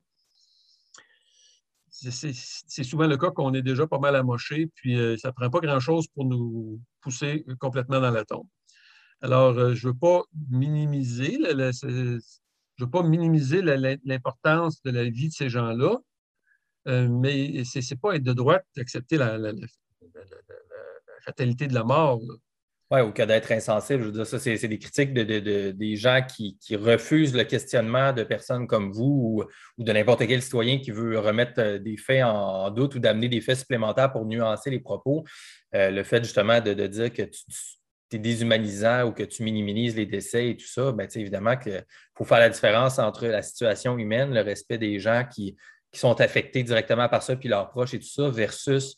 c'est souvent le cas qu'on est déjà pas mal amoché, puis euh, ça ne prend pas grand-chose pour nous pousser complètement dans la tombe. Alors, euh, je ne veux pas minimiser, je veux pas minimiser l'importance de la vie de ces gens-là, euh, mais ce n'est pas être de droite d'accepter la, fatalité de la mort. Oui, ou que d'être insensible. Je veux dire, ça, c'est des critiques de, des gens qui, refusent le questionnement de personnes comme vous ou, de n'importe quel citoyen qui veut remettre euh, des faits en, doute ou d'amener des faits supplémentaires pour nuancer les propos. Euh, le fait justement de, dire que tu, es déshumanisant ou que tu minimises les décès et tout ça, bien, évidemment qu'il faut faire la différence entre la situation humaine, le respect des gens qui, qui sont affectés directement par ça, puis leurs proches et tout ça, versus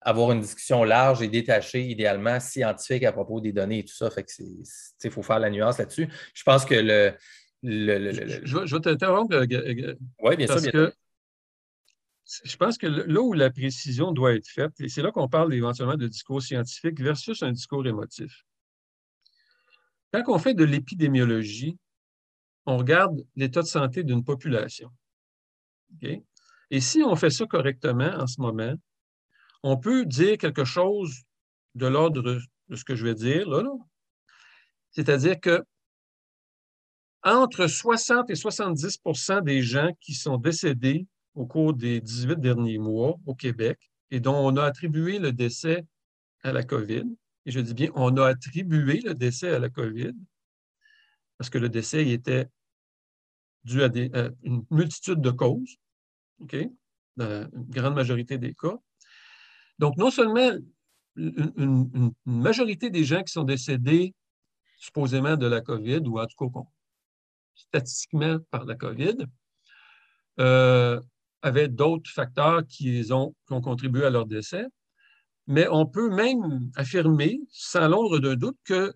avoir une discussion large et détachée, idéalement scientifique à propos des données et tout ça. Fait que il faut faire la nuance là-dessus. Je pense que le. je, vais t'interrompre. Euh, oui, bien sûr. Que je pense que là où la précision doit être faite, et c'est là qu'on parle éventuellement de discours scientifique versus un discours émotif. Quand on fait de l'épidémiologie, on regarde l'état de santé d'une population. Et si on fait ça correctement en ce moment, on peut dire quelque chose de l'ordre de ce que je vais dire là. C'est-à-dire que entre 60 et 70% des gens qui sont décédés au cours des 18 derniers mois au Québec et dont on a attribué le décès à la COVID, et je dis bien on a attribué le décès à la COVID, parce que le décès était dû à, une multitude de causes, dans la grande majorité des cas, donc, non seulement une, majorité des gens qui sont décédés supposément de la COVID, ou en tout cas statistiquement par la COVID, euh, avaient d'autres facteurs qui, ont contribué à leur décès. Mais on peut même affirmer, sans l'ombre d'un doute, que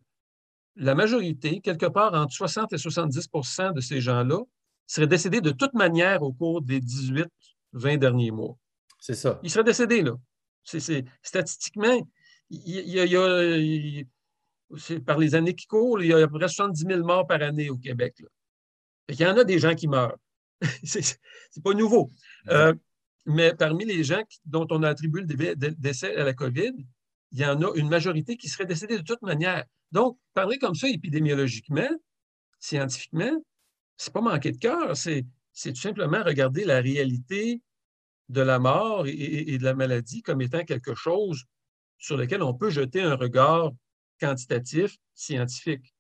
la majorité, quelque part entre 60 et 70% de ces gens-là, seraient décédés de toute manière au cours des 18-20 derniers mois. C'est ça. Ils seraient décédés, là. Statistiquement, il y a, par les années qui courent, il y a à peu près 70 000 morts par année au Québec. il y en a des gens qui meurent. c'est, pas nouveau. Euh, mais parmi les gens dont on a attribué le décès à la COVID, il y en a une majorité qui serait décédée de toute manière. Donc, parler comme ça épidémiologiquement, scientifiquement, c'est pas manquer de cœur, c'est tout simplement regarder la réalité de la mort et, de la maladie comme étant quelque chose sur lequel on peut jeter un regard quantitatif, scientifique.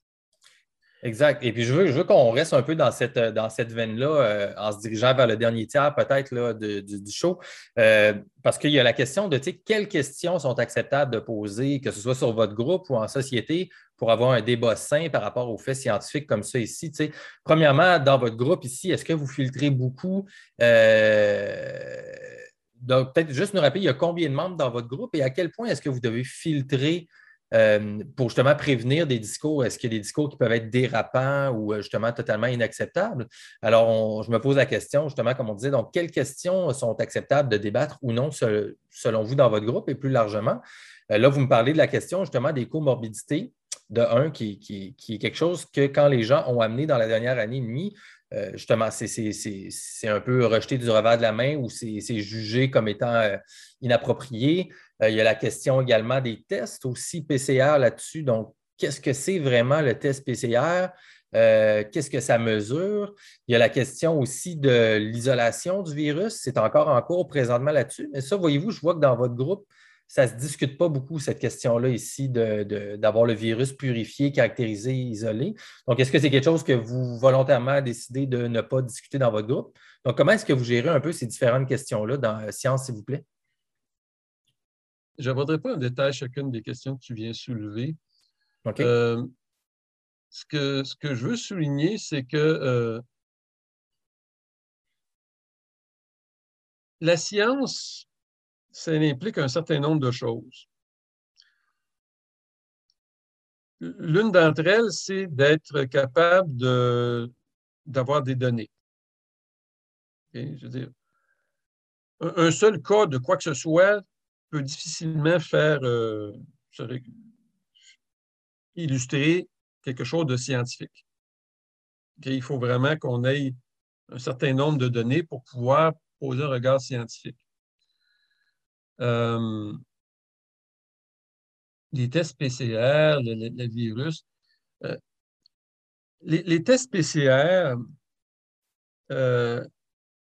Exact. Et puis, je veux, je veux qu'on reste un peu dans cette, dans cette veine-là, euh, en se dirigeant vers le dernier tiers, peut-être, du, du, show. Euh, parce qu'il y a la question de quelles questions sont acceptables de poser, que ce soit sur votre groupe ou en société, pour avoir un débat sain par rapport aux faits scientifiques comme ça ici. Premièrement, dans votre groupe ici, est-ce que vous filtrez beaucoup? Euh, donc, peut-être juste nous rappeler, il y a combien de membres dans votre groupe et à quel point est-ce que vous devez filtrer euh, pour justement prévenir des discours. Est-ce qu'il y a des discours qui peuvent être dérapants ou euh, justement totalement inacceptables? Alors, je me pose la question, justement, comme on disait, donc, quelles questions sont acceptables de débattre ou non selon vous dans votre groupe et plus largement? Euh, là, vous me parlez de la question justement des comorbidités, de un, qui, qui, est quelque chose que quand les gens ont amené dans la dernière année et demie, justement, c'est un peu rejeté du revers de la main ou c'est jugé comme étant inapproprié. Euh, il y a la question également des tests aussi PCR là-dessus. Donc, qu'est-ce que c'est vraiment le test PCR? Euh, qu'est-ce que ça mesure? Il y a la question aussi de l'isolation du virus. C'est encore en cours présentement là-dessus. Mais ça, voyez-vous, je vois que dans votre groupe, ça ne se discute pas beaucoup, cette question-là ici, d'avoir le virus purifié, caractérisé, isolé. Donc, est-ce que c'est quelque chose que vous volontairement décidé de ne pas discuter dans votre groupe? Donc, comment est-ce que vous gérez un peu ces différentes questions-là dans Science, s'il vous plaît? Je n'aborderai pas en détail chacune des questions que tu viens soulever. Euh, ce, que, ce que je veux souligner, c'est que euh, la science, ça implique un certain nombre de choses. L'une d'entre elles, c'est d'être capable d'avoir des données. Je veux dire, un seul cas de quoi que ce soit peut difficilement faire euh, illustrer quelque chose de scientifique. Il faut vraiment qu'on ait un certain nombre de données pour pouvoir poser un regard scientifique. Euh, les tests PCR, le, virus. Euh, les, tests PCR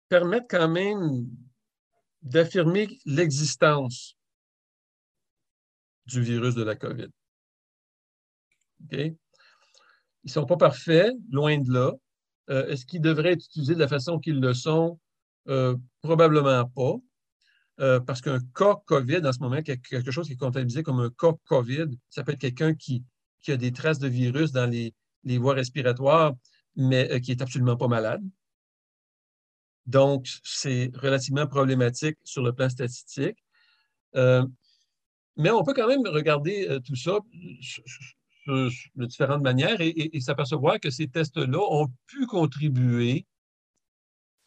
permettent quand même d'affirmer l'existence du virus de la COVID. Ils ne sont pas parfaits, loin de là. Euh, est-ce qu'ils devraient être utilisés de la façon qu'ils le sont? Euh, probablement pas. Euh, parce qu'un cas COVID, en ce moment, quelque chose qui est comptabilisé comme un cas COVID, ça peut être quelqu'un qui, a des traces de virus dans les, voies respiratoires, mais qui n'est absolument pas malade. Donc, c'est relativement problématique sur le plan statistique. Mais on peut quand même regarder euh, tout ça de différentes manières et, s'apercevoir que ces tests-là ont pu contribuer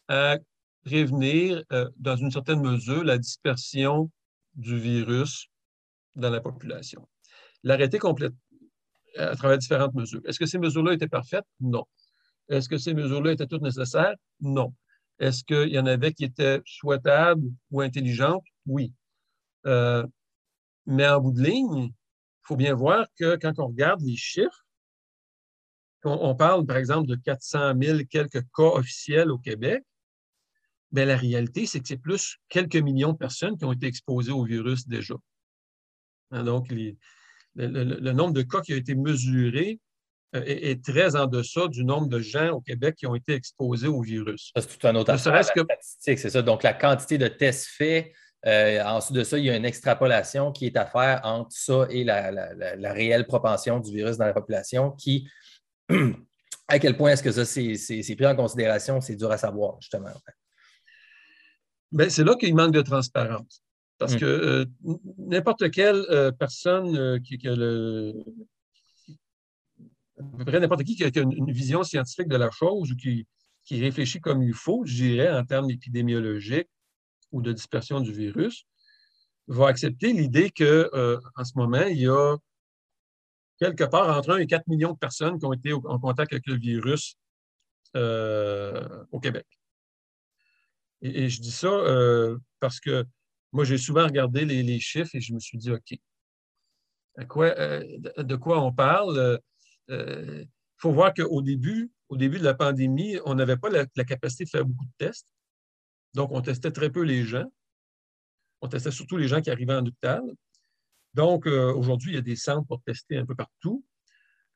à prévenir, euh, dans une certaine mesure, la dispersion du virus dans la population. L'arrêter complète à travers différentes mesures. Est-ce que ces mesures-là étaient parfaites? Non. Est-ce que ces mesures-là étaient toutes nécessaires? Non. Est-ce qu'il y en avait qui étaient souhaitables ou intelligentes? Oui. Euh, mais en bout de ligne, il faut bien voir que quand on regarde les chiffres, on, parle par exemple de 400 000 quelques cas officiels au Québec, mais la réalité, c'est que c'est plus quelques millions de personnes qui ont été exposées au virus déjà. Hein, donc, le, nombre de cas qui a été mesuré euh, est, très en deçà du nombre de gens au Québec qui ont été exposés au virus. C'est tout un autre aspect. C'est ça. Donc, la quantité de tests faits euh, ensuite de ça, il y a une extrapolation qui est à faire entre ça et la, réelle propension du virus dans la population qui, à quel point est-ce que ça, c'est pris en considération, c'est dur à savoir, justement. Ben, c'est là qu'il manque de transparence. Parce hmm. que euh, n'importe quelle euh, personne qui, a le, à peu près n'importe qui qui a, une, vision scientifique de la chose ou qui, qui réfléchit comme il faut, je dirais, en termes épidémiologiques, ou de dispersion du virus, va accepter l'idée qu'en euh, ce moment, il y a quelque part entre 1 et 4 millions de personnes qui ont été en contact avec le virus euh, au Québec. Et, je dis ça euh, parce que moi, j'ai souvent regardé les, chiffres et je me suis dit, OK, de quoi on parle? Il faut voir qu'au début, au début de la pandémie, on n'avait pas la, capacité de faire beaucoup de tests. Donc, on testait très peu les gens. On testait surtout les gens qui arrivaient en hôpital. Donc, euh, aujourd'hui, il y a des centres pour tester un peu partout.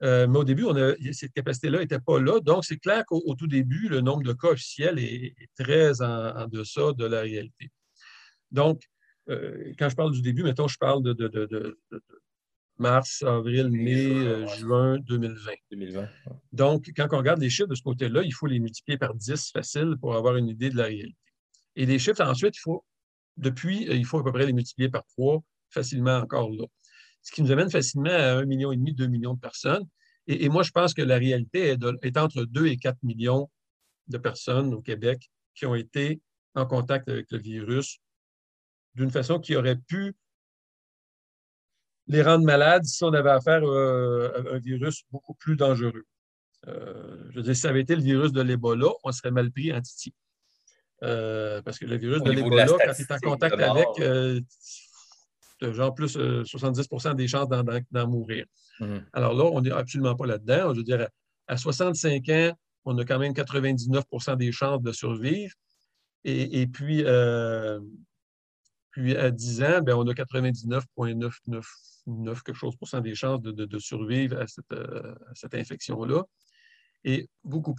Euh, mais au début, cette capacité-là n'était pas là. Donc, c'est clair qu'au tout début, le nombre de cas officiels est, très en, deçà de la réalité. Donc, euh, quand je parle du début, mettons, je parle de, mars, avril, mai, juin 2020. 2020. Donc, quand on regarde les chiffres de ce côté-là, il faut les multiplier par 10 facile pour avoir une idée de la réalité. Et les chiffres, ensuite, il faut, depuis, il faut à peu près les multiplier par 3 facilement encore là ce qui nous amène facilement à 1,5 million, 2 millions de personnes. Et, moi, je pense que la réalité est, entre 2 et 4 millions de personnes au Québec qui ont été en contact avec le virus d'une façon qui aurait pu les rendre malades si on avait affaire euh, à un virus beaucoup plus dangereux. Euh, je veux dire, si ça avait été le virus de l'Ebola, on serait mal pris en Titi. Euh, parce que le virus de l'Ebola, quand tu es en contact avec, genre plus 70% euh, des chances d'en mourir. Mhm. Alors là, on n'est absolument pas là-dedans. Je veux dire, à 65 ans, on a quand même 99% des chances de survivre. Et, puis, euh, puis, à 10 ans, bien, on a 99,999 quelque chose des chances de, survivre à cette, euh, cette infection-là. Et beaucoup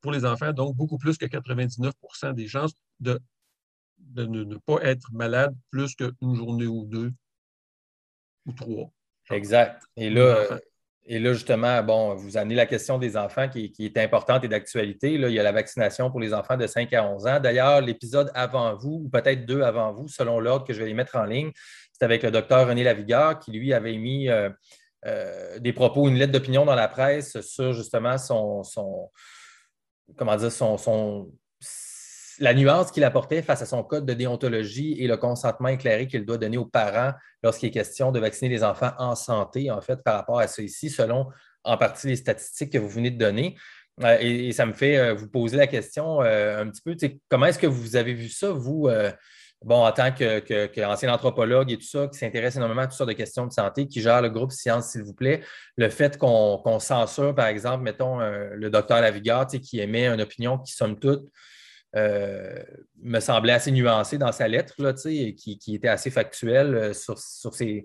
pour les enfants, donc beaucoup plus que 99% des chances de de ne, pas être malade plus qu'une journée ou deux ou trois. Exact. Et là, et là, justement, bon, vous amenez la question des enfants qui, est importante et d'actualité. il y a la vaccination pour les enfants de 5 à 11 ans. D'ailleurs, l'épisode avant vous, ou peut-être deux avant vous, selon l'ordre que je vais les mettre en ligne, c'est avec le docteur René Lavigueur qui, lui, avait mis euh, euh, des propos, une lettre d'opinion dans la presse sur justement son, son comment dire, son, son, la nuance qu'il apportait face à son code de déontologie et le consentement éclairé qu'il doit donner aux parents lorsqu'il est question de vacciner les enfants en santé, en fait, par rapport à ici, selon en partie les statistiques que vous venez de donner. Euh, et, ça me fait euh, vous poser la question euh, un petit peu, comment est-ce que vous avez vu ça, vous, bon, en tant qu'ancien anthropologue et tout ça, qui s'intéresse énormément à toutes sortes de questions de santé, qui gère le groupe Science, s'il vous plaît, le fait qu'on censure, par exemple, mettons, le docteur Lavigueur, qui émet une opinion qui, somme toute, euh, me semblait assez nuancé dans sa lettre, là, qui, qui était assez factuel euh, sur, sur, ses,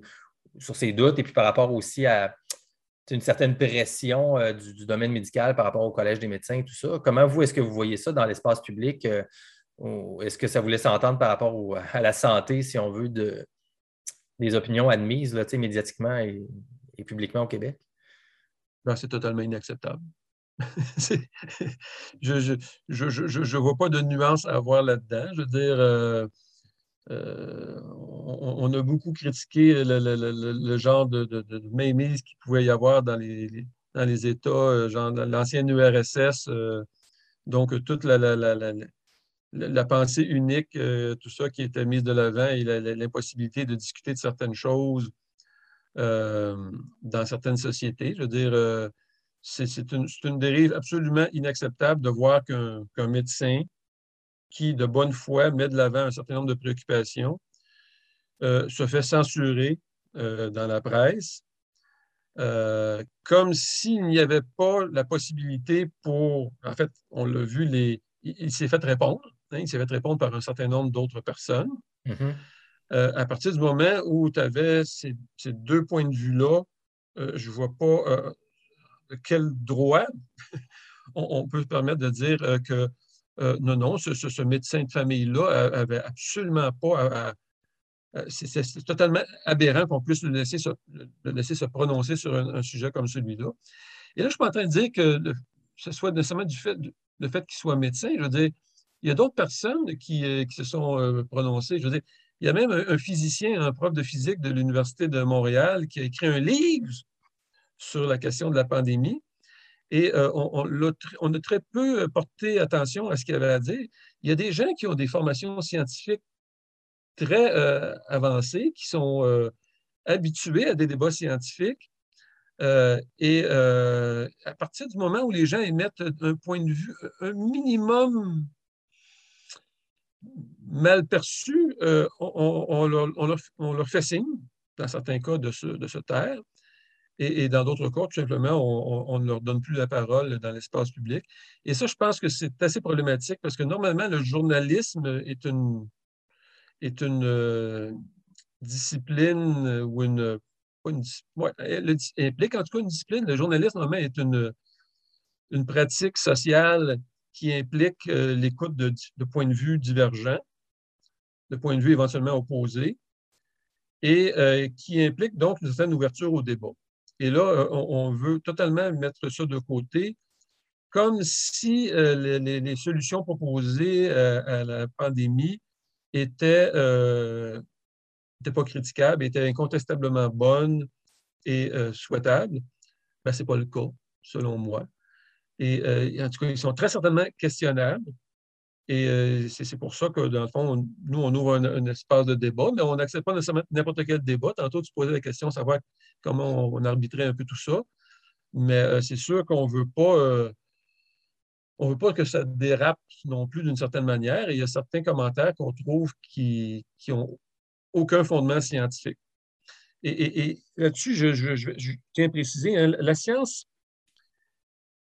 sur, ses, doutes et puis par rapport aussi à une certaine pression euh, du, domaine médical par rapport au Collège des médecins et tout ça. Comment vous, est-ce que vous voyez ça dans l'espace public? est-ce que ça vous laisse entendre par rapport à la santé, si on veut, de, des opinions admises là, médiatiquement et, et publiquement au Québec? Ben, c'est totalement inacceptable. je ne vois pas de nuance à avoir là-dedans. Je veux dire, euh, euh, on, a beaucoup critiqué le, genre de, de, mainmise qu'il pouvait y avoir dans les, États, euh, genre l'ancienne URSS, donc toute la, pensée unique, tout ça qui était mis de l'avant et l'impossibilité de discuter de certaines choses dans certaines sociétés. Je veux dire, c'est une, dérive absolument inacceptable de voir qu'un médecin qui, de bonne foi, met de l'avant un certain nombre de préoccupations, euh, se fait censurer euh, dans la presse, euh, comme s'il n'y avait pas la possibilité pour, en fait, on l'a vu, les, il, s'est fait répondre, hein, il s'est fait répondre par un certain nombre d'autres personnes. Mm-hmm. à partir du moment où tu avais ces, ces, deux points de vue-là, je ne vois pas quel droit on, peut se permettre de dire euh, que euh, non, non, ce, médecin de famille-là avait absolument pas c'est totalement aberrant qu'on puisse le laisser, se, laisser se prononcer sur un, sujet comme celui-là. Et là, je ne suis pas en train de dire que ce soit nécessairement du fait, fait qu'il soit médecin. Je veux dire, il y a d'autres personnes qui, euh, se sont prononcées. Je veux dire, il y a même un, physicien, un prof de physique de l'Université de Montréal qui a écrit un livre sur la question de la pandémie. Et euh, on, a très peu porté attention à ce qu'il avait à dire. Il y a des gens qui ont des formations scientifiques très euh, avancées, qui sont euh, habitués à des débats scientifiques. et à partir du moment où les gens émettent un point de vue, un minimum mal perçu, on, leur, fait signe, dans certains cas, de se, de se taire. Et, dans d'autres cas, tout simplement, on, ne leur donne plus la parole dans l'espace public. Et ça, je pense que c'est assez problématique parce que normalement, le journalisme est une, est une euh, discipline ou une, implique en tout cas une discipline. Le journalisme, normalement, est une, une pratique sociale qui implique l'écoute de, de, points de vue divergents, de points de vue éventuellement opposés, et qui implique donc une certaine ouverture au débat. Et là, on, veut totalement mettre ça de côté, comme si les, les, solutions proposées à la pandémie étaient n'étaient pas critiquables, étaient incontestablement bonnes et euh, souhaitables. Ben, ce n'est pas le cas, selon moi. Et euh, en tout cas, ils sont très certainement questionnables. Et euh, c'est pour ça que, dans le fond, nous, on ouvre un, espace de débat, mais on n'accepte pas nécessairement n'importe quel débat. Tantôt, tu posais la question, savoir comment on, arbitrait un peu tout ça. Mais c'est sûr qu'on ne veut pas on ne veut pas que ça dérape non plus d'une certaine manière. Et il y a certains commentaires qu'on trouve qui, qui, ont aucun fondement scientifique. Et, là-dessus, je, tiens à préciser, hein, la science,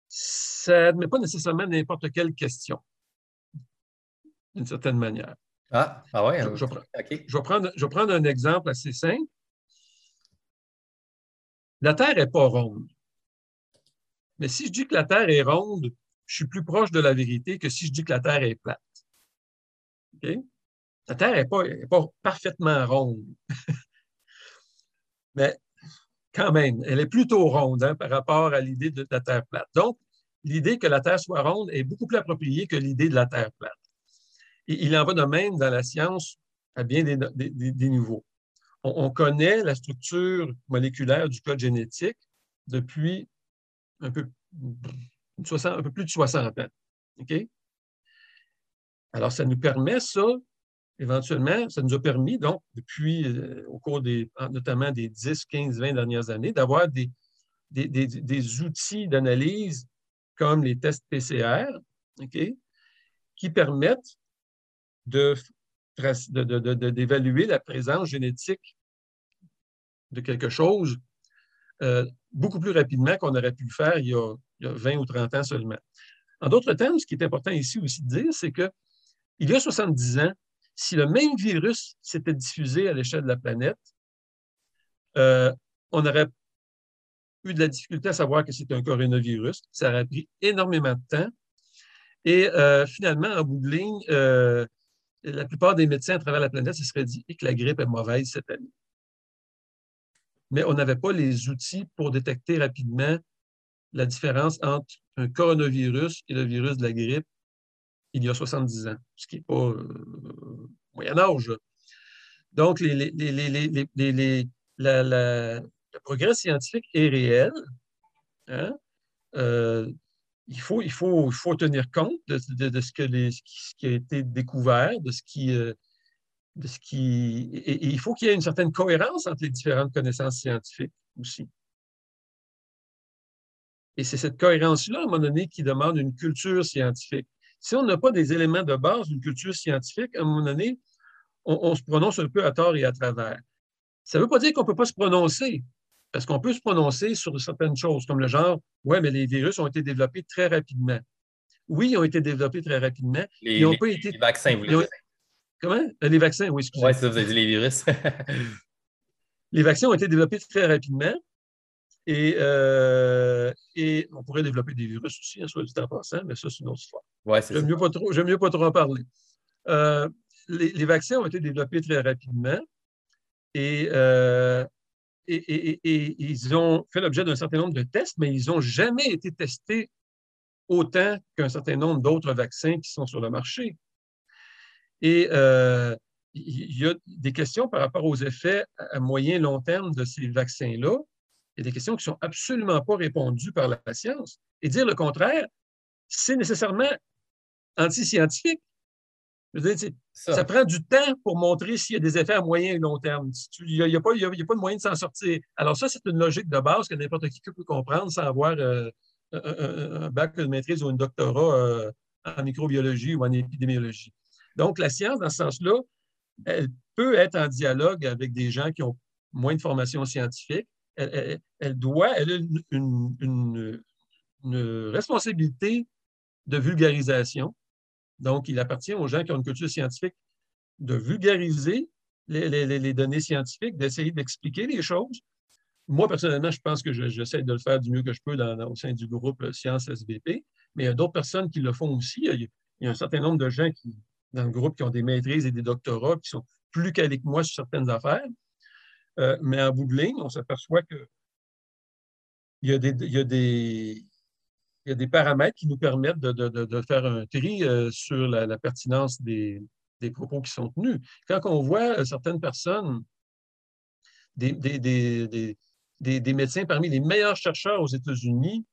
ça n'admet pas nécessairement n'importe quelle question, d'une certaine manière. Ah, ah ouais. Je, vais prendre, je vais prendre un exemple assez simple. La Terre n'est pas ronde. Mais si je dis que la Terre est ronde, je suis plus proche de la vérité que si je dis que la Terre est plate. La Terre n'est pas, parfaitement ronde. Mais quand même, elle est plutôt ronde hein, par rapport à l'idée de la Terre plate. Donc, l'idée que la Terre soit ronde est beaucoup plus appropriée que l'idée de la Terre plate. Il en va de même dans la science à bien des, niveaux. On, connaît la structure moléculaire du code génétique depuis un peu, plus de 60 ans. Alors, ça nous permet, ça, éventuellement, ça nous a permis, donc, depuis, euh, au cours des, notamment des 10, 15, 20 dernières années, d'avoir des, des, outils d'analyse comme les tests PCR, qui permettent d'évaluer la présence génétique de quelque chose euh, beaucoup plus rapidement qu'on aurait pu le faire il y, a, il y, a, 20 ou 30 ans seulement. En d'autres termes, ce qui est important ici aussi de dire, c'est qu'il y a 70 ans, si le même virus s'était diffusé à l'échelle de la planète, euh, on aurait eu de la difficulté à savoir que c'est un coronavirus. Ça aurait pris énormément de temps. Et euh, finalement, en bout de ligne, la plupart des médecins à travers la planète se seraient dit que la grippe est mauvaise cette année. Mais on n'avait pas les outils pour détecter rapidement la différence entre un coronavirus et le virus de la grippe il y a 70 ans, ce qui n'est pas euh, Moyen Âge. Donc, le progrès scientifique est réel. Hein. Euh, il, faut, il, faut, il faut tenir compte de, ce, que ce, qui a été découvert, de ce qui... Euh, de ce qui et il faut qu'il y ait une certaine cohérence entre les différentes connaissances scientifiques aussi. Et c'est cette cohérence-là, à un moment donné, qui demande une culture scientifique. Si on n'a pas des éléments de base d'une culture scientifique, à un moment donné, on, se prononce un peu à tort et à travers. Ça ne veut pas dire qu'on ne peut pas se prononcer, parce qu'on peut se prononcer sur certaines choses, comme le genre, ouais, mais les virus ont été développés très rapidement. Oui, ils ont été développés très rapidement. Les, ils ont pas été... les vaccins, vous voulez Comment? Les vaccins, oui, excusez. Oui, ça, vous avez dit les virus. les vaccins ont été développés très rapidement. Euh, et, on pourrait développer des virus aussi, hein, soit du temps passant, mais ça, c'est une autre histoire. Ouais, J'aime mieux, pas trop, mieux pas trop en parler. Euh, les, vaccins ont été développés très rapidement euh, et, ils ont fait l'objet d'un certain nombre de tests, mais ils n'ont jamais été testés autant qu'un certain nombre d'autres vaccins qui sont sur le marché. Et il y a des questions par rapport aux effets à moyen et long terme de ces vaccins-là il y a des questions qui ne sont absolument pas répondues par la science. Et dire le contraire, c'est nécessairement anti-scientifique. Ça. prend du temps pour montrer s'il y a des effets à moyen et long terme. Il n'y a, pas de moyen de s'en sortir. Alors ça, c'est une logique de base que n'importe qui peut comprendre sans avoir euh, un, bac de maîtrise ou un doctorat euh, en microbiologie ou en épidémiologie. Donc, la science, dans ce sens-là, elle peut être en dialogue avec des gens qui ont moins de formation scientifique, elle, doit, elle a une, responsabilité de vulgarisation. Donc, il appartient aux gens qui ont une culture scientifique de vulgariser les, données scientifiques, d'essayer d'expliquer les choses. moi, personnellement, je pense que j'essaie de le faire du mieux que je peux au sein du groupe Sciences SVP, mais il y a d'autres personnes qui le font aussi. Il y, a, un certain nombre de gens qui, dans le groupe qui ont des maîtrises et des doctorats, qui sont plus calés que moi sur certaines affaires. Euh, mais en bout de ligne, on s'aperçoit que il y, il, y a des, il y a des paramètres qui nous permettent de, de, de faire un tri euh, sur la, pertinence des, des, propos qui sont tenus. Quand on voit certaines personnes, des, des, des, médecins parmi les meilleurs chercheurs aux États-Unis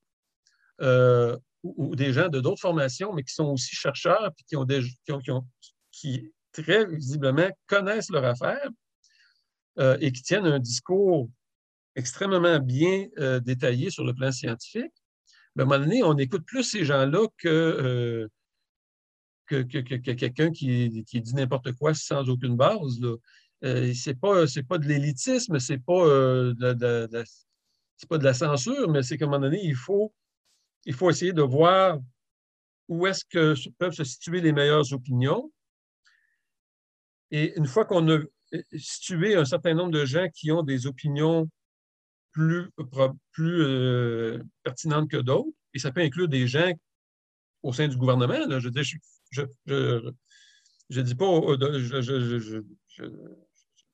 euh, ou, des gens de d'autres formations, mais qui sont aussi chercheurs et qui, ont des, qui, ont, qui, très visiblement connaissent leur affaire euh, et qui tiennent un discours extrêmement bien euh, détaillé sur le plan scientifique. À un moment donné, on écoute plus ces gens-là que, que, quelqu'un qui, dit n'importe quoi sans aucune base. Euh, c'est pas, pas de l'élitisme, c'est pas, euh, de, pas de la censure, mais c'est qu'à un moment donné, il faut, il faut essayer de voir où est-ce que peuvent se situer les meilleures opinions. Et une fois qu'on a euh, situé un certain nombre de gens qui ont des opinions plus, plus pertinentes que d'autres, et ça peut inclure des gens au sein du gouvernement, je dis, pas,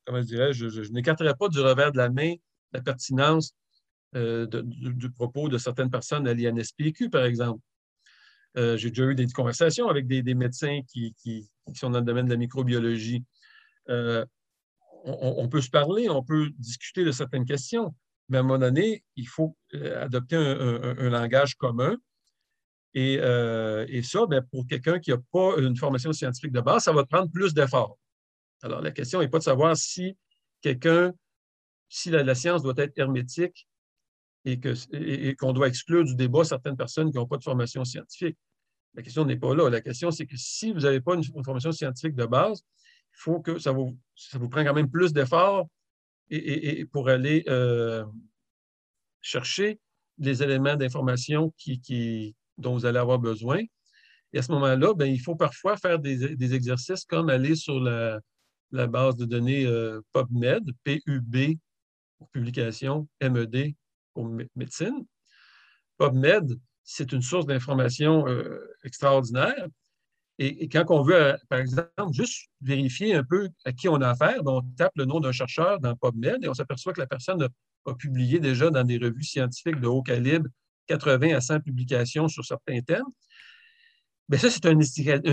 comment je dirais, je, n'écarterai pas du revers de la main la pertinence euh, du, propos de certaines personnes à l'INSPQ, par exemple. Euh, j'ai déjà eu des conversations avec des, médecins qui, sont dans le domaine de la microbiologie. Euh, on, peut se parler, on peut discuter de certaines questions, mais à un moment donné, il faut adopter un, langage commun. Et, ça, ben, pour quelqu'un qui n'a pas une formation scientifique de base, ça va prendre plus d'efforts. Alors, la question n'est pas de savoir si quelqu'un, si la, science doit être hermétique et qu'on doit exclure du débat certaines personnes qui n'ont pas de formation scientifique. La question n'est pas là. La question, c'est que si vous n'avez pas une, formation scientifique de base, il faut que ça vous, ça vous prend quand même plus d'efforts et, pour aller euh, chercher les éléments d'information qui, dont vous allez avoir besoin. Et à ce moment-là, ben, il faut parfois faire des, exercices comme aller sur la, base de données euh, PubMed, PUB pour publication, MED pour médecine. PubMed, c'est une source d'information euh, extraordinaire. Et, quand on veut, euh, par exemple, juste vérifier un peu à qui on a affaire, ben, on tape le nom d'un chercheur dans PubMed et on s'aperçoit que la personne a, publié déjà dans des revues scientifiques de haut calibre 80 à 100 publications sur certains thèmes. Bien, ça, c'est une,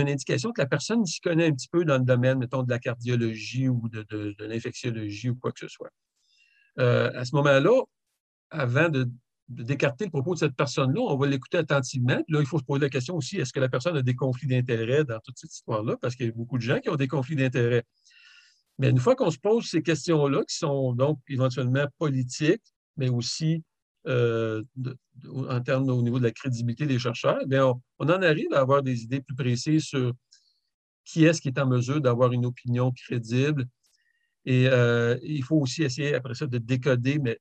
indication que la personne s'y connaît un petit peu dans le domaine, mettons, de la cardiologie ou de, l'infectiologie ou quoi que ce soit. Euh, à ce moment-là, avant de, d'écarter le propos de cette personne-là, on va l'écouter attentivement. là, il faut se poser la question aussi, est-ce que la personne a des conflits d'intérêts dans toute cette histoire-là? Parce qu'il y a beaucoup de gens qui ont des conflits d'intérêts. Mais une fois qu'on se pose ces questions-là, qui sont donc éventuellement politiques, mais aussi euh, en termes au niveau de la crédibilité des chercheurs, eh on, en arrive à avoir des idées plus précises sur qui est-ce qui est en mesure d'avoir une opinion crédible. Et euh, il faut aussi essayer après ça de décoder, mais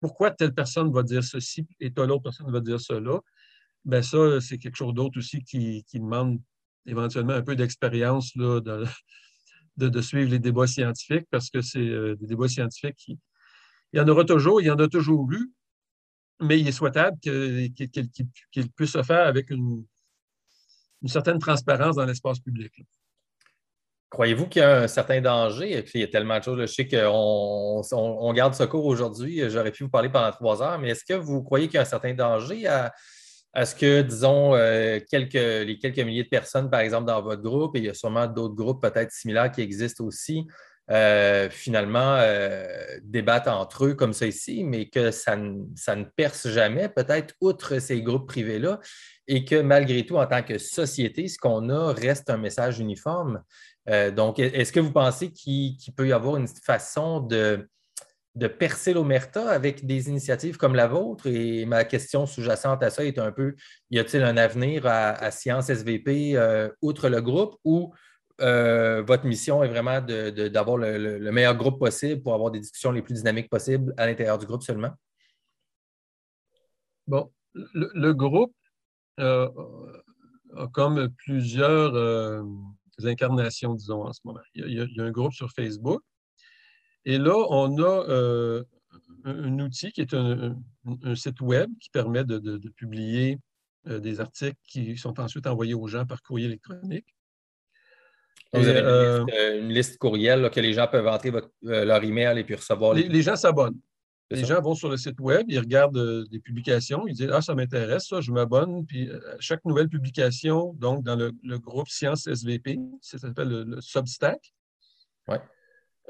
pourquoi telle personne va dire ceci et telle autre personne va dire cela? Bien, ça, c'est quelque chose d'autre aussi qui, demande éventuellement un peu d'expérience de, de, suivre les débats scientifiques parce que c'est euh, des débats scientifiques qui, il y en aura toujours, il y en a toujours eu, mais il est souhaitable qu'il puisse se faire avec une, certaine transparence dans l'espace public. Croyez-vous qu'il y a un certain danger? Il y a tellement de choses. Je sais qu'on on, garde ce cours aujourd'hui. J'aurais pu vous parler pendant trois heures, mais est-ce que vous croyez qu'il y a un certain danger à, ce que, disons, euh, les quelques milliers de personnes, par exemple, dans votre groupe, et il y a sûrement d'autres groupes peut-être similaires qui existent aussi, euh, finalement euh, débattent entre eux comme ça ici, mais que ça ne perce jamais, peut-être outre ces groupes privés-là, et que malgré tout, en tant que société, ce qu'on a reste un message uniforme? Euh, donc, est-ce que vous pensez qu'il peut y avoir une façon de, percer l'omerta avec des initiatives comme la vôtre? Et ma question sous-jacente à ça est un peu, y a-t-il un avenir à, à Science SVP outre le groupe ou euh, votre mission est vraiment d'avoir le, meilleur groupe possible pour avoir des discussions les plus dynamiques possibles à l'intérieur du groupe seulement? Bon, le, groupe euh, comme plusieurs euh, incarnations, disons, en ce moment. Il y, a, un groupe sur Facebook. Et là, on a un, outil qui est un, site web qui permet de, publier euh, des articles qui sont ensuite envoyés aux gens par courrier électronique. vous avez une, liste, courriel que les gens peuvent entrer leur email et puis recevoir les... les gens s'abonnent. Les gens vont sur le site web, ils regardent euh, des publications, ils disent Ah, ça m'intéresse, ça, je m'abonne. Puis euh, chaque nouvelle publication, donc dans le, groupe Science SVP, ça s'appelle le, Substack.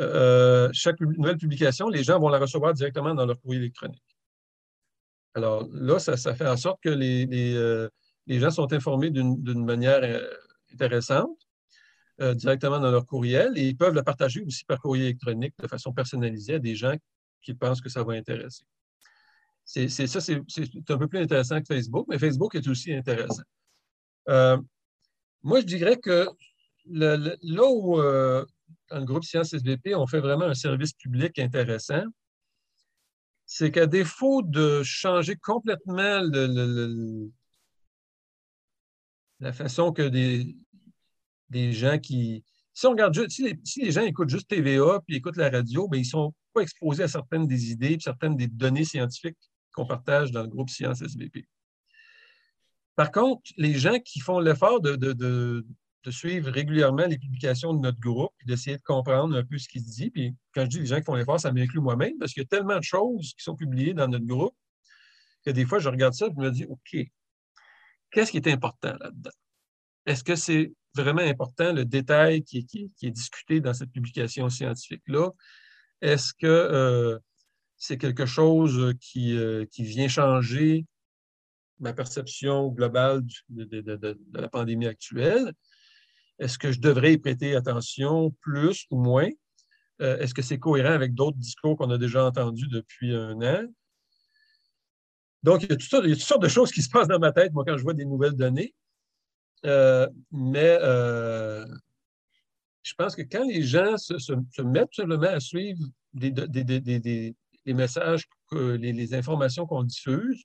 Euh, chaque nouvelle publication, les gens vont la recevoir directement dans leur courrier électronique. Alors là, ça, fait en sorte que les, les, gens sont informés d'une manière intéressante. directement dans leur courriel et ils peuvent la partager aussi par courrier électronique de façon personnalisée à des gens qui pensent que ça va intéresser. C'est, ça, c'est, un peu plus intéressant que Facebook, mais Facebook est aussi intéressant. Euh, moi, je dirais que là où, euh, dans le groupe Sciences SVP, on fait vraiment un service public intéressant, c'est qu'à défaut de changer complètement la façon que des, des gens qui, si on regarde si les, gens écoutent juste TVA puis écoutent la radio, bien, ils sont pas exposés à certaines des idées certaines des données scientifiques qu'on partage dans le groupe Science SVP. Par contre, les gens qui font l'effort de, suivre régulièrement les publications de notre groupe d'essayer de comprendre un peu ce qui se dit, puis quand je dis les gens qui font l'effort, ça m'inclut moi-même parce qu'il y a tellement de choses qui sont publiées dans notre groupe que des fois, je regarde ça et je me dis, OK, qu'est-ce qui est important là-dedans? Est-ce que c'est vraiment important le détail qui, est discuté dans cette publication scientifique-là? Est-ce que euh, c'est quelque chose qui, euh, qui, vient changer ma perception globale de, la pandémie actuelle? Est-ce que je devrais y prêter attention plus ou moins? Euh, est-ce que c'est cohérent avec d'autres discours qu'on a déjà entendus depuis un an? Donc, il y, a toutes sortes, de choses qui se passent dans ma tête, moi, quand je vois des nouvelles données. Euh, mais euh, je pense que quand les gens se, mettent simplement à suivre des, messages, les, informations qu'on diffuse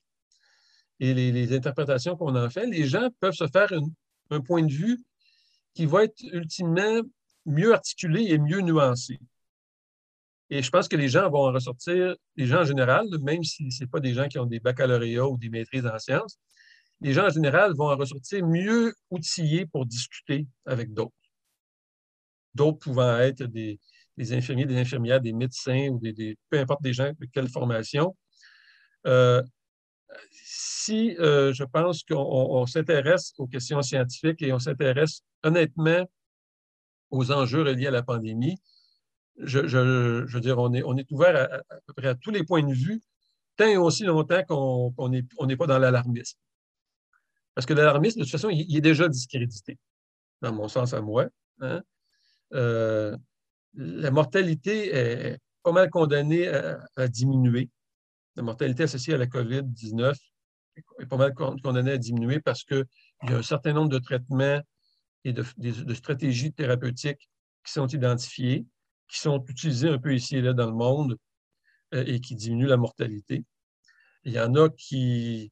et les, interprétations qu'on en fait, les gens peuvent se faire un point de vue qui va être ultimement mieux articulé et mieux nuancé. Et je pense que les gens vont en ressortir, les gens en général, même si ce n'est pas des gens qui ont des baccalauréats ou des maîtrises en sciences, les gens en général vont en ressortir mieux outillés pour discuter avec d'autres. D'autres pouvant être des, infirmiers, des infirmières, des médecins ou des, peu importe des gens de quelle formation. Euh, si euh, je pense qu'on s'intéresse aux questions scientifiques et on s'intéresse honnêtement aux enjeux reliés à la pandémie, je, veux dire, on est, ouvert à, peu près à tous les points de vue, tant et aussi longtemps qu'on n'est pas dans l'alarmisme. Parce que l'alarmisme, de toute façon, il, est déjà discrédité, dans mon sens à moi. Hein. Euh, la mortalité est pas mal condamnée à, diminuer. La mortalité associée à la COVID-19 est pas mal condamnée à diminuer parce qu'il y a un certain nombre de traitements et de, stratégies thérapeutiques qui sont identifiées, qui sont utilisées un peu ici et là dans le monde euh, et qui diminuent la mortalité. Il y en a qui,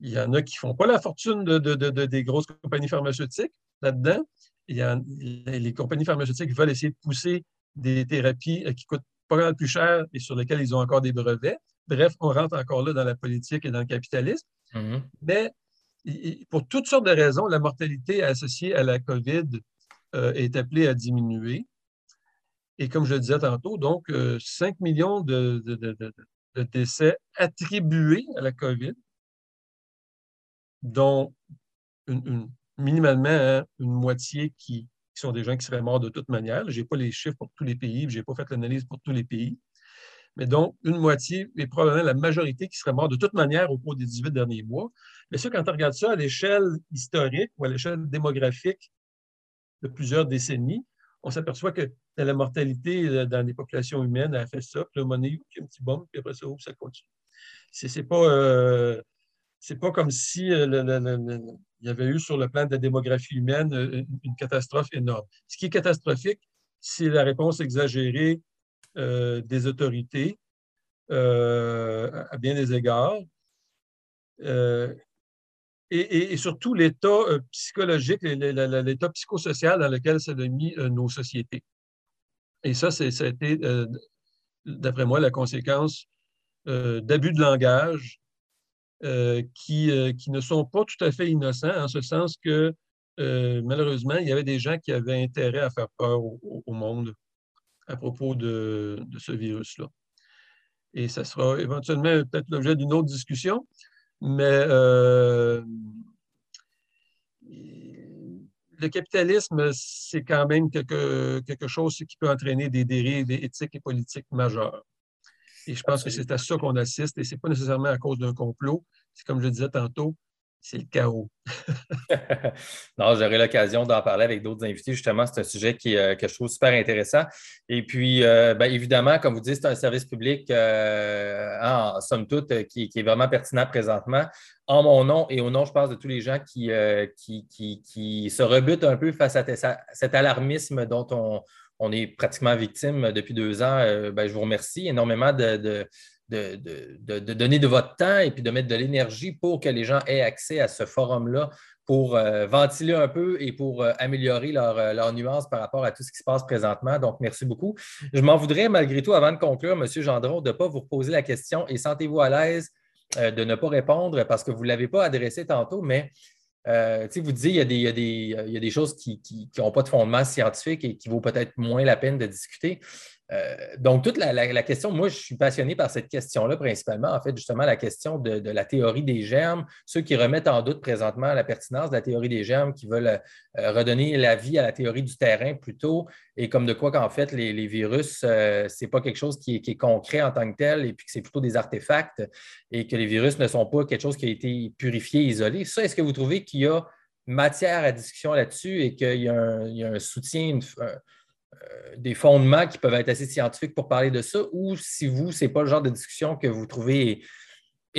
il y en a qui ne font pas la fortune de, des grosses compagnies pharmaceutiques là-dedans. Il y a, les compagnies pharmaceutiques veulent essayer de pousser des thérapies euh, qui coûtent pas mal plus cher et sur lesquelles ils ont encore des brevets. Bref, on rentre encore là dans la politique et dans le capitalisme. Mm-hmm. Mais pour toutes sortes de raisons, la mortalité associée à la COVID euh, est appelée à diminuer. Et comme je le disais tantôt, donc 5 euh, millions de, décès attribués à la COVID, dont une, minimalement hein, une moitié qui, sont des gens qui seraient morts de toute manière. Je n'ai pas les chiffres pour tous les pays, je n'ai pas fait l'analyse pour tous les pays. Mais donc, une moitié et probablement la majorité qui serait morts de toute manière au cours des 18 derniers mois. Mais ça, quand on regarde ça à l'échelle historique ou à l'échelle démographique de plusieurs décennies, on s'aperçoit que la mortalité euh, dans les populations humaines a fait ça, puis y a un petit bombe, puis après ça, ça continue. C'est pas. Euh, c'est pas comme si euh, il y avait eu sur le plan de la démographie humaine euh, une, catastrophe énorme. Ce qui est catastrophique, c'est la réponse exagérée euh, des autorités à bien des égards. Et, surtout l'état psychologique, l'état psychosocial dans lequel ça a mis nos sociétés. Et ça, ça a été d'après moi, la conséquence d'abus de langage qui, qui ne sont pas tout à fait innocents, en ce sens que malheureusement, il y avait des gens qui avaient intérêt à faire peur au, monde à propos de, ce virus-là. Et ça sera éventuellement peut-être l'objet d'une autre discussion, mais euh, le capitalisme, c'est quand même quelque, quelque chose qui peut entraîner des dérives éthiques et politiques majeures. Et je pense que c'est à ça qu'on assiste, et ce n'est pas nécessairement à cause d'un complot. C'est comme je disais tantôt, c'est le chaos. non, j'aurai l'occasion d'en parler avec d'autres invités. Justement, c'est un sujet qui, euh, que je trouve super intéressant. Et puis, euh, ben, évidemment, comme vous dites, c'est un service public, euh, en somme toute, qui, est vraiment pertinent présentement. En mon nom et au nom, je pense, de tous les gens qui, qui, se rebutent un peu face à cet alarmisme dont on, est pratiquement victime depuis deux ans, ben, je vous remercie énormément de donner de votre temps et de mettre de l'énergie pour que les gens aient accès à ce forum-là pour euh, ventiler un peu et pour euh, améliorer leur, euh, leur, nuance par rapport à tout ce qui se passe présentement. Donc, merci beaucoup. Je m'en voudrais malgré tout, avant de conclure, M. Gendron, de ne pas vous reposer la question et sentez-vous à l'aise de ne pas répondre parce que vous ne l'avez pas adressé tantôt, mais vous dites, il y a des, y y a des choses qui n'ont pas de fondement scientifique et qui vaut peut-être moins la peine de discuter. Euh, donc, toute la, question, moi, je suis passionné par cette question-là principalement, en fait, justement, la question de, la théorie des germes, ceux qui remettent en doute présentement la pertinence de la théorie des germes, qui veulent euh, redonner la vie à la théorie du terrain plutôt, et comme de quoi qu'en fait, les, virus, euh, ce n'est pas quelque chose qui est, concret en tant que tel, et puis que c'est plutôt des artefacts, et que les virus ne sont pas quelque chose qui a été purifié, isolé. Ça, est-ce que vous trouvez qu'il y a matière à discussion là-dessus et qu'il y, a un soutien, une, des fondements qui peuvent être assez scientifiques pour parler de ça, ou si vous, ce n'est pas le genre de discussion que vous trouvez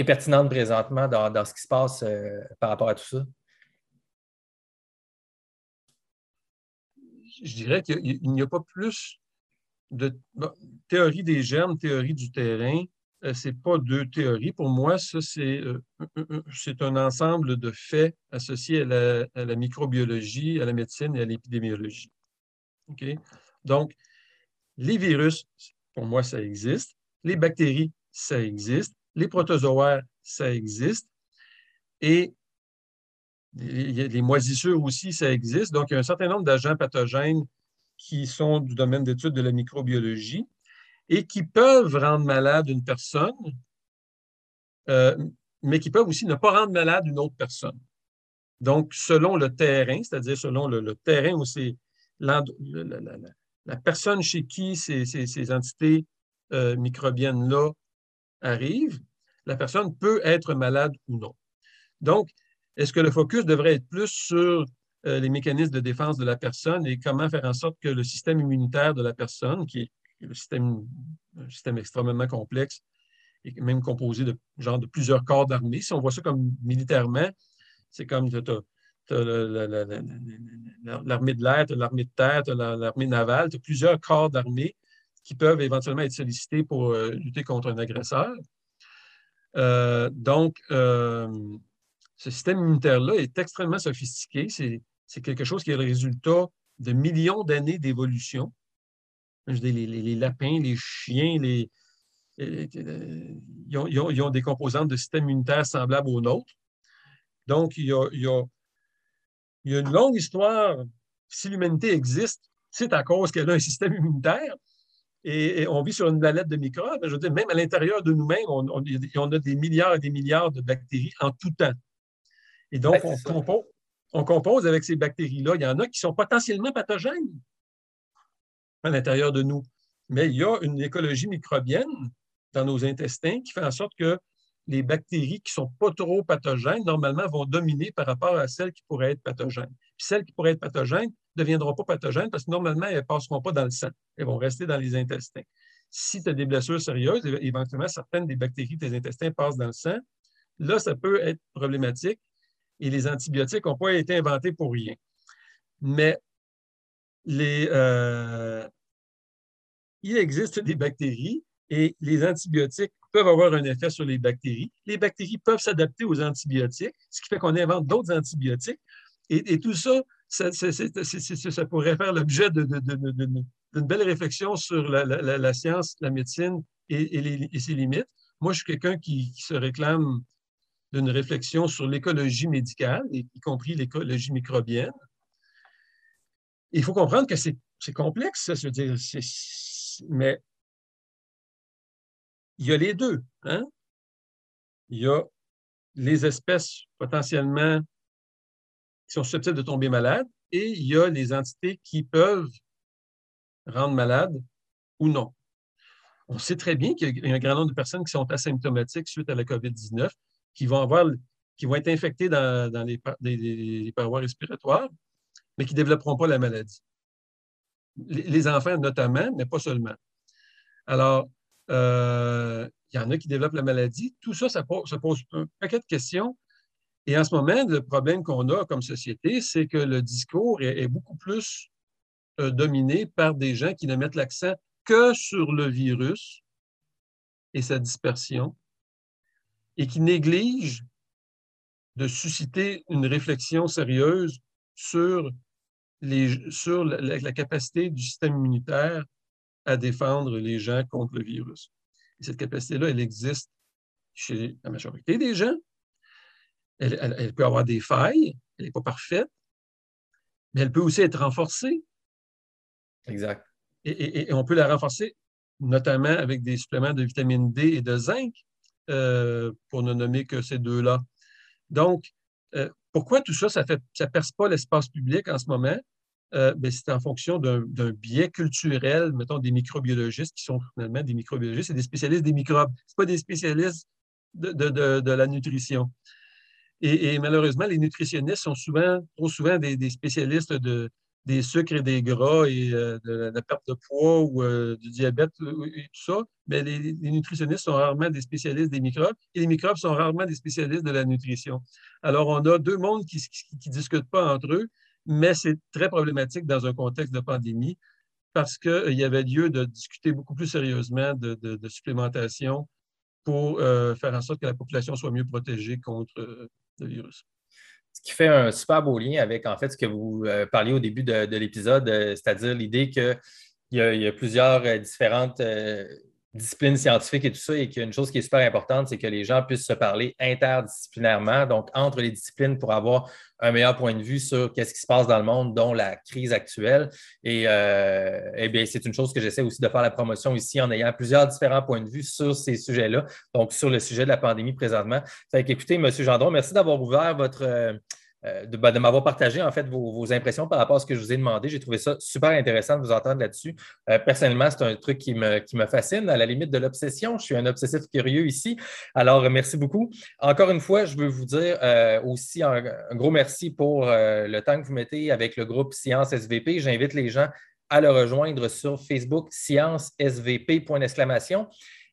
pertinente présentement dans, ce qui se passe euh, par rapport à tout ça? Je dirais qu'il n'y a pas plus de théorie des germes, théorie du terrain. Euh, ce n'est pas deux théories. Pour moi, ça, c'est un ensemble de faits associés à la, microbiologie, à la médecine et à l'épidémiologie. Donc, les virus, pour moi, ça existe. Les bactéries, ça existe. Les protozoaires, ça existe. Et les, moisissures aussi, ça existe. Donc, il y a un certain nombre d'agents pathogènes qui sont du domaine d'étude de la microbiologie et qui peuvent rendre malade une personne, euh, mais qui peuvent aussi ne pas rendre malade une autre personne. Donc, selon le terrain, c'est-à-dire selon le, terrain où c'est la personne chez qui ces, entités euh, microbiennes-là arrivent, la personne peut être malade ou non. Donc, est-ce que le focus devrait être plus sur euh, les mécanismes de défense de la personne et comment faire en sorte que le système immunitaire de la personne, qui est un système extrêmement complexe et même composé de genre de plusieurs corps d'armée, si on voit ça comme militairement, c'est comme l'armée de l'air, l'armée de terre, l'armée navale, tu as plusieurs corps d'armée qui peuvent éventuellement être sollicités pour euh, lutter contre un agresseur. Euh, donc, euh, ce système immunitaire-là est extrêmement sophistiqué. C'est quelque chose qui est le résultat de millions d'années d'évolution. Les, les, lapins, les chiens, les, ils, ont, des composantes de système immunitaire semblables aux nôtres. Donc, il y a il y a une longue histoire. Si l'humanité existe, c'est à cause qu'elle a un système immunitaire et, on vit sur une planète de microbes. Je veux dire, même à l'intérieur de nous-mêmes, on, a des milliards et des milliards de bactéries en tout temps. Et donc, on, compose, avec ces bactéries-là. Il y en a qui sont potentiellement pathogènes à l'intérieur de nous. Mais il y a une écologie microbienne dans nos intestins qui fait en sorte que les bactéries qui ne sont pas trop pathogènes, normalement, vont dominer par rapport à celles qui pourraient être pathogènes. Puis celles qui pourraient être pathogènes ne deviendront pas pathogènes parce que normalement, elles ne passeront pas dans le sang. Elles vont rester dans les intestins. Si tu as des blessures sérieuses, éventuellement, certaines des bactéries de tes intestins passent dans le sang. Là, ça peut être problématique et les antibiotiques n'ont pas été inventés pour rien. Mais euh, il existe des bactéries et les antibiotiques peuvent avoir un effet sur les bactéries. Les bactéries peuvent s'adapter aux antibiotiques, ce qui fait qu'on invente d'autres antibiotiques. Et, tout ça, ça, pourrait faire l'objet d'une belle réflexion sur la, science, la médecine et, ses limites. Moi, je suis quelqu'un qui, se réclame d'une réflexion sur l'écologie médicale, y compris l'écologie microbienne. Il faut comprendre que c'est complexe, ça, je veux dire, mais il y a les deux. Hein? Il y a les espèces potentiellement qui sont susceptibles de tomber malades et il y a les entités qui peuvent rendre malades ou non. On sait très bien qu'il y a un grand nombre de personnes qui sont asymptomatiques suite à la COVID-19, qui vont être infectées dans, les, parois respiratoires, mais qui ne développeront pas la maladie. Les, enfants notamment, mais pas seulement. Alors, il y en a qui développent la maladie. Tout ça, ça pose, un paquet de questions. Et en ce moment, le problème qu'on a comme société, c'est que le discours est beaucoup plus euh, dominé par des gens qui ne mettent l'accent que sur le virus et sa dispersion et qui négligent de susciter une réflexion sérieuse sur la, capacité du système immunitaire à défendre les gens contre le virus. Et cette capacité-là, elle existe chez la majorité des gens. elle peut avoir des failles, elle n'est pas parfaite, mais elle peut aussi être renforcée Exact. Et, on peut la renforcer notamment avec des suppléments de vitamine D et de zinc, euh, pour ne nommer que ces deux-là. Donc, euh, pourquoi tout ça, ça ne ça perce pas l'espace public en ce moment? Euh, ben, c'est en fonction d'un biais culturel, mettons, des microbiologistes qui sont finalement des microbiologistes et des spécialistes des microbes. Ce pas des spécialistes de, la nutrition. Et, malheureusement, les nutritionnistes sont souvent, trop souvent des spécialistes de, des sucres et des gras et euh, de, la perte de poids ou euh, du diabète et tout ça, mais les, nutritionnistes sont rarement des spécialistes des microbes et les microbes sont rarement des spécialistes de la nutrition. Alors, on a deux mondes qui ne discutent pas entre eux, mais c'est très problématique dans un contexte de pandémie parce qu'il y avait lieu de discuter beaucoup plus sérieusement de, supplémentation pour faire en sorte que la population soit mieux protégée contre le virus. Ce qui fait un super beau lien avec en fait ce que vous euh, parliez au début de, l'épisode, euh, c'est-à-dire l'idée qu'il y, a plusieurs euh, différentes disciplines scientifiques et tout ça, et qu'il y a une chose qui est super importante, c'est que les gens puissent se parler interdisciplinairement, donc entre les disciplines pour avoir un meilleur point de vue sur qu'est-ce qui se passe dans le monde, dont la crise actuelle. Et, eh bien, c'est une chose que j'essaie aussi de faire la promotion ici en ayant plusieurs différents points de vue sur ces sujets-là, donc sur le sujet de la pandémie présentement. Fait écoutez, M. Gendron, merci d'avoir ouvert votre euh, ben, de, m'avoir partagé en fait vos, impressions par rapport à ce que je vous ai demandé. J'ai trouvé ça super intéressant de vous entendre là-dessus. Euh, personnellement, c'est un truc qui me, fascine, à la limite de l'obsession. Je suis un obsessif curieux ici. Alors, merci beaucoup. Encore une fois, je veux vous dire euh, aussi un, gros merci pour le temps que vous mettez avec le groupe Science SVP. J'invite les gens à le rejoindre sur Facebook, Science SVP.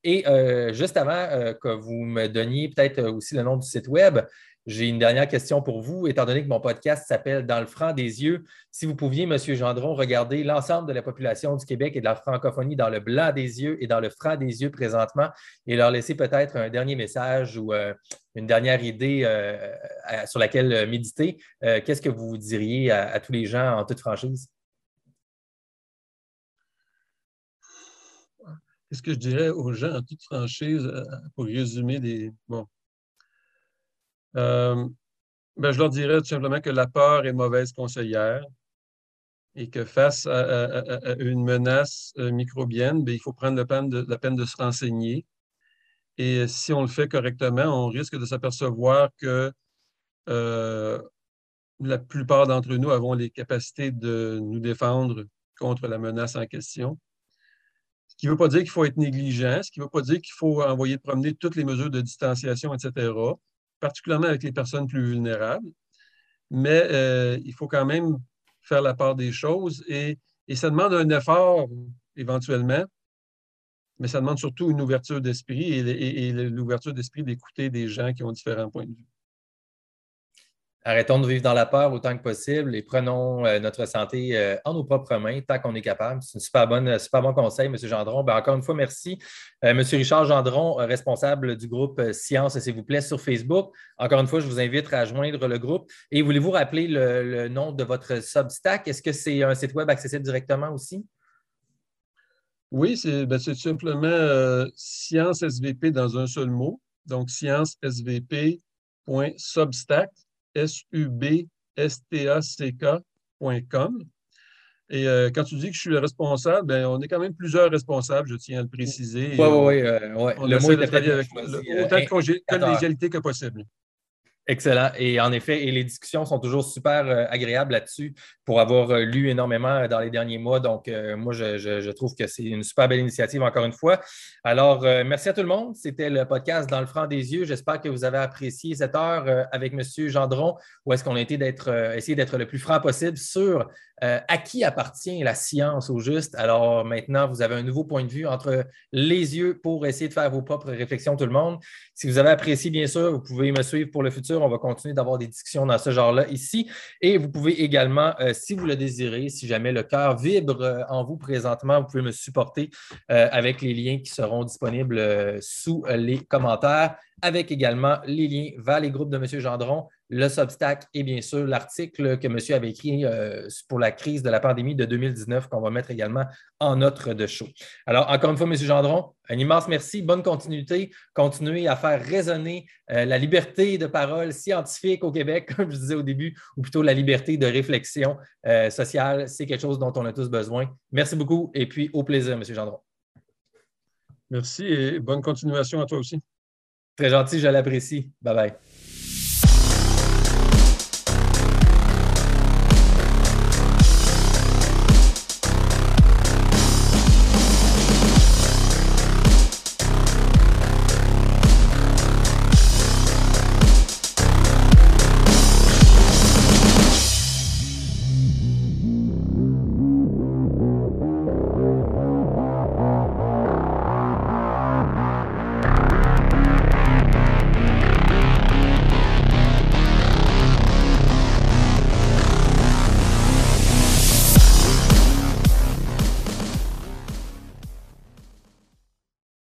Et juste avant que vous me donniez peut-être aussi le nom du site web, j'ai une dernière question pour vous, étant donné que mon podcast s'appelle Dans le franc des yeux. Si vous pouviez, M. Gendron, regarder l'ensemble de la population du Québec et de la francophonie dans le blanc des yeux et dans le franc des yeux présentement et leur laisser peut-être un dernier message ou euh, une dernière idée euh, sur laquelle méditer, euh, qu'est-ce que vous diriez à, tous les gens en toute franchise? Qu'est-ce que je dirais aux gens en toute franchise pour résumer des. Bon, euh, ben, je leur dirais tout simplement que la peur est mauvaise conseillère et que face à, une menace euh, microbienne, ben, il faut prendre la peine, de, de se renseigner. Et si on le fait correctement, on risque de s'apercevoir que euh, la plupart d'entre nous avons les capacités de nous défendre contre la menace en question. Ce qui ne veut pas dire qu'il faut être négligent, ce qui ne veut pas dire qu'il faut envoyer promener toutes les mesures de distanciation, etc particulièrement avec les personnes plus vulnérables. Mais euh, il faut quand même faire la part des choses et, ça demande un effort éventuellement, mais ça demande surtout une ouverture d'esprit et l'ouverture d'esprit d'écouter des gens qui ont différents points de vue. Arrêtons de vivre dans la peur autant que possible et prenons euh, notre santé euh, en nos propres mains tant qu'on est capable. C'est un super, bonne, super bon conseil, M. Gendron. Ben, encore une fois, merci. Euh, M. Richard Gendron, responsable du groupe Science, s'il vous plaît, sur Facebook. Encore une fois, je vous invite à joindre le groupe. Et voulez-vous rappeler le, nom de votre Substack? Est-ce que c'est un site web accessible directement aussi? Oui, c'est ben, simplement euh, Science SVP dans un seul mot. Donc, sciencesvp.substack, S-U-B-S-T-A-C-K.com. Et euh, quand tu dis que je suis le responsable, ben, on est quand même plusieurs responsables, je tiens à le préciser. Oui, oui, oui. Le mot est avec autant de collégialité que possible. Excellent. Et en effet, et les discussions sont toujours super euh, agréables là-dessus pour avoir euh, lu énormément euh, dans les derniers mois. Donc, moi, je, trouve que c'est une super belle initiative, encore une fois. Alors, merci à tout le monde. C'était le podcast Dans le franc des yeux. J'espère que vous avez apprécié cette heure avec M. Gendron, où est-ce qu'on a été d'être, essayé d'être le plus franc possible sur à qui appartient la science au juste? Alors, maintenant, vous avez un nouveau point de vue entre les yeux pour essayer de faire vos propres réflexions, tout le monde. Si vous avez apprécié, bien sûr, vous pouvez me suivre pour le futur. On va continuer d'avoir des discussions dans ce genre-là ici. Et vous pouvez également, euh, si vous le désirez, si jamais le cœur vibre euh, en vous présentement, vous pouvez me supporter euh, avec les liens qui seront disponibles sous les commentaires avec également les liens vers les groupes de M. Gendron, le Substack et bien sûr l'article que monsieur avait écrit euh, pour la crise de la pandémie de 2019 qu'on va mettre également en notre de show. Alors, encore une fois, M. Gendron, un immense merci, bonne continuité. Continuez à faire résonner euh, la liberté de parole scientifique au Québec, comme je disais au début, ou plutôt la liberté de réflexion euh, sociale. C'est quelque chose dont on a tous besoin. Merci beaucoup et puis au plaisir, M. Gendron. Merci et bonne continuation à toi aussi. Très gentil, je l'apprécie. Bye bye.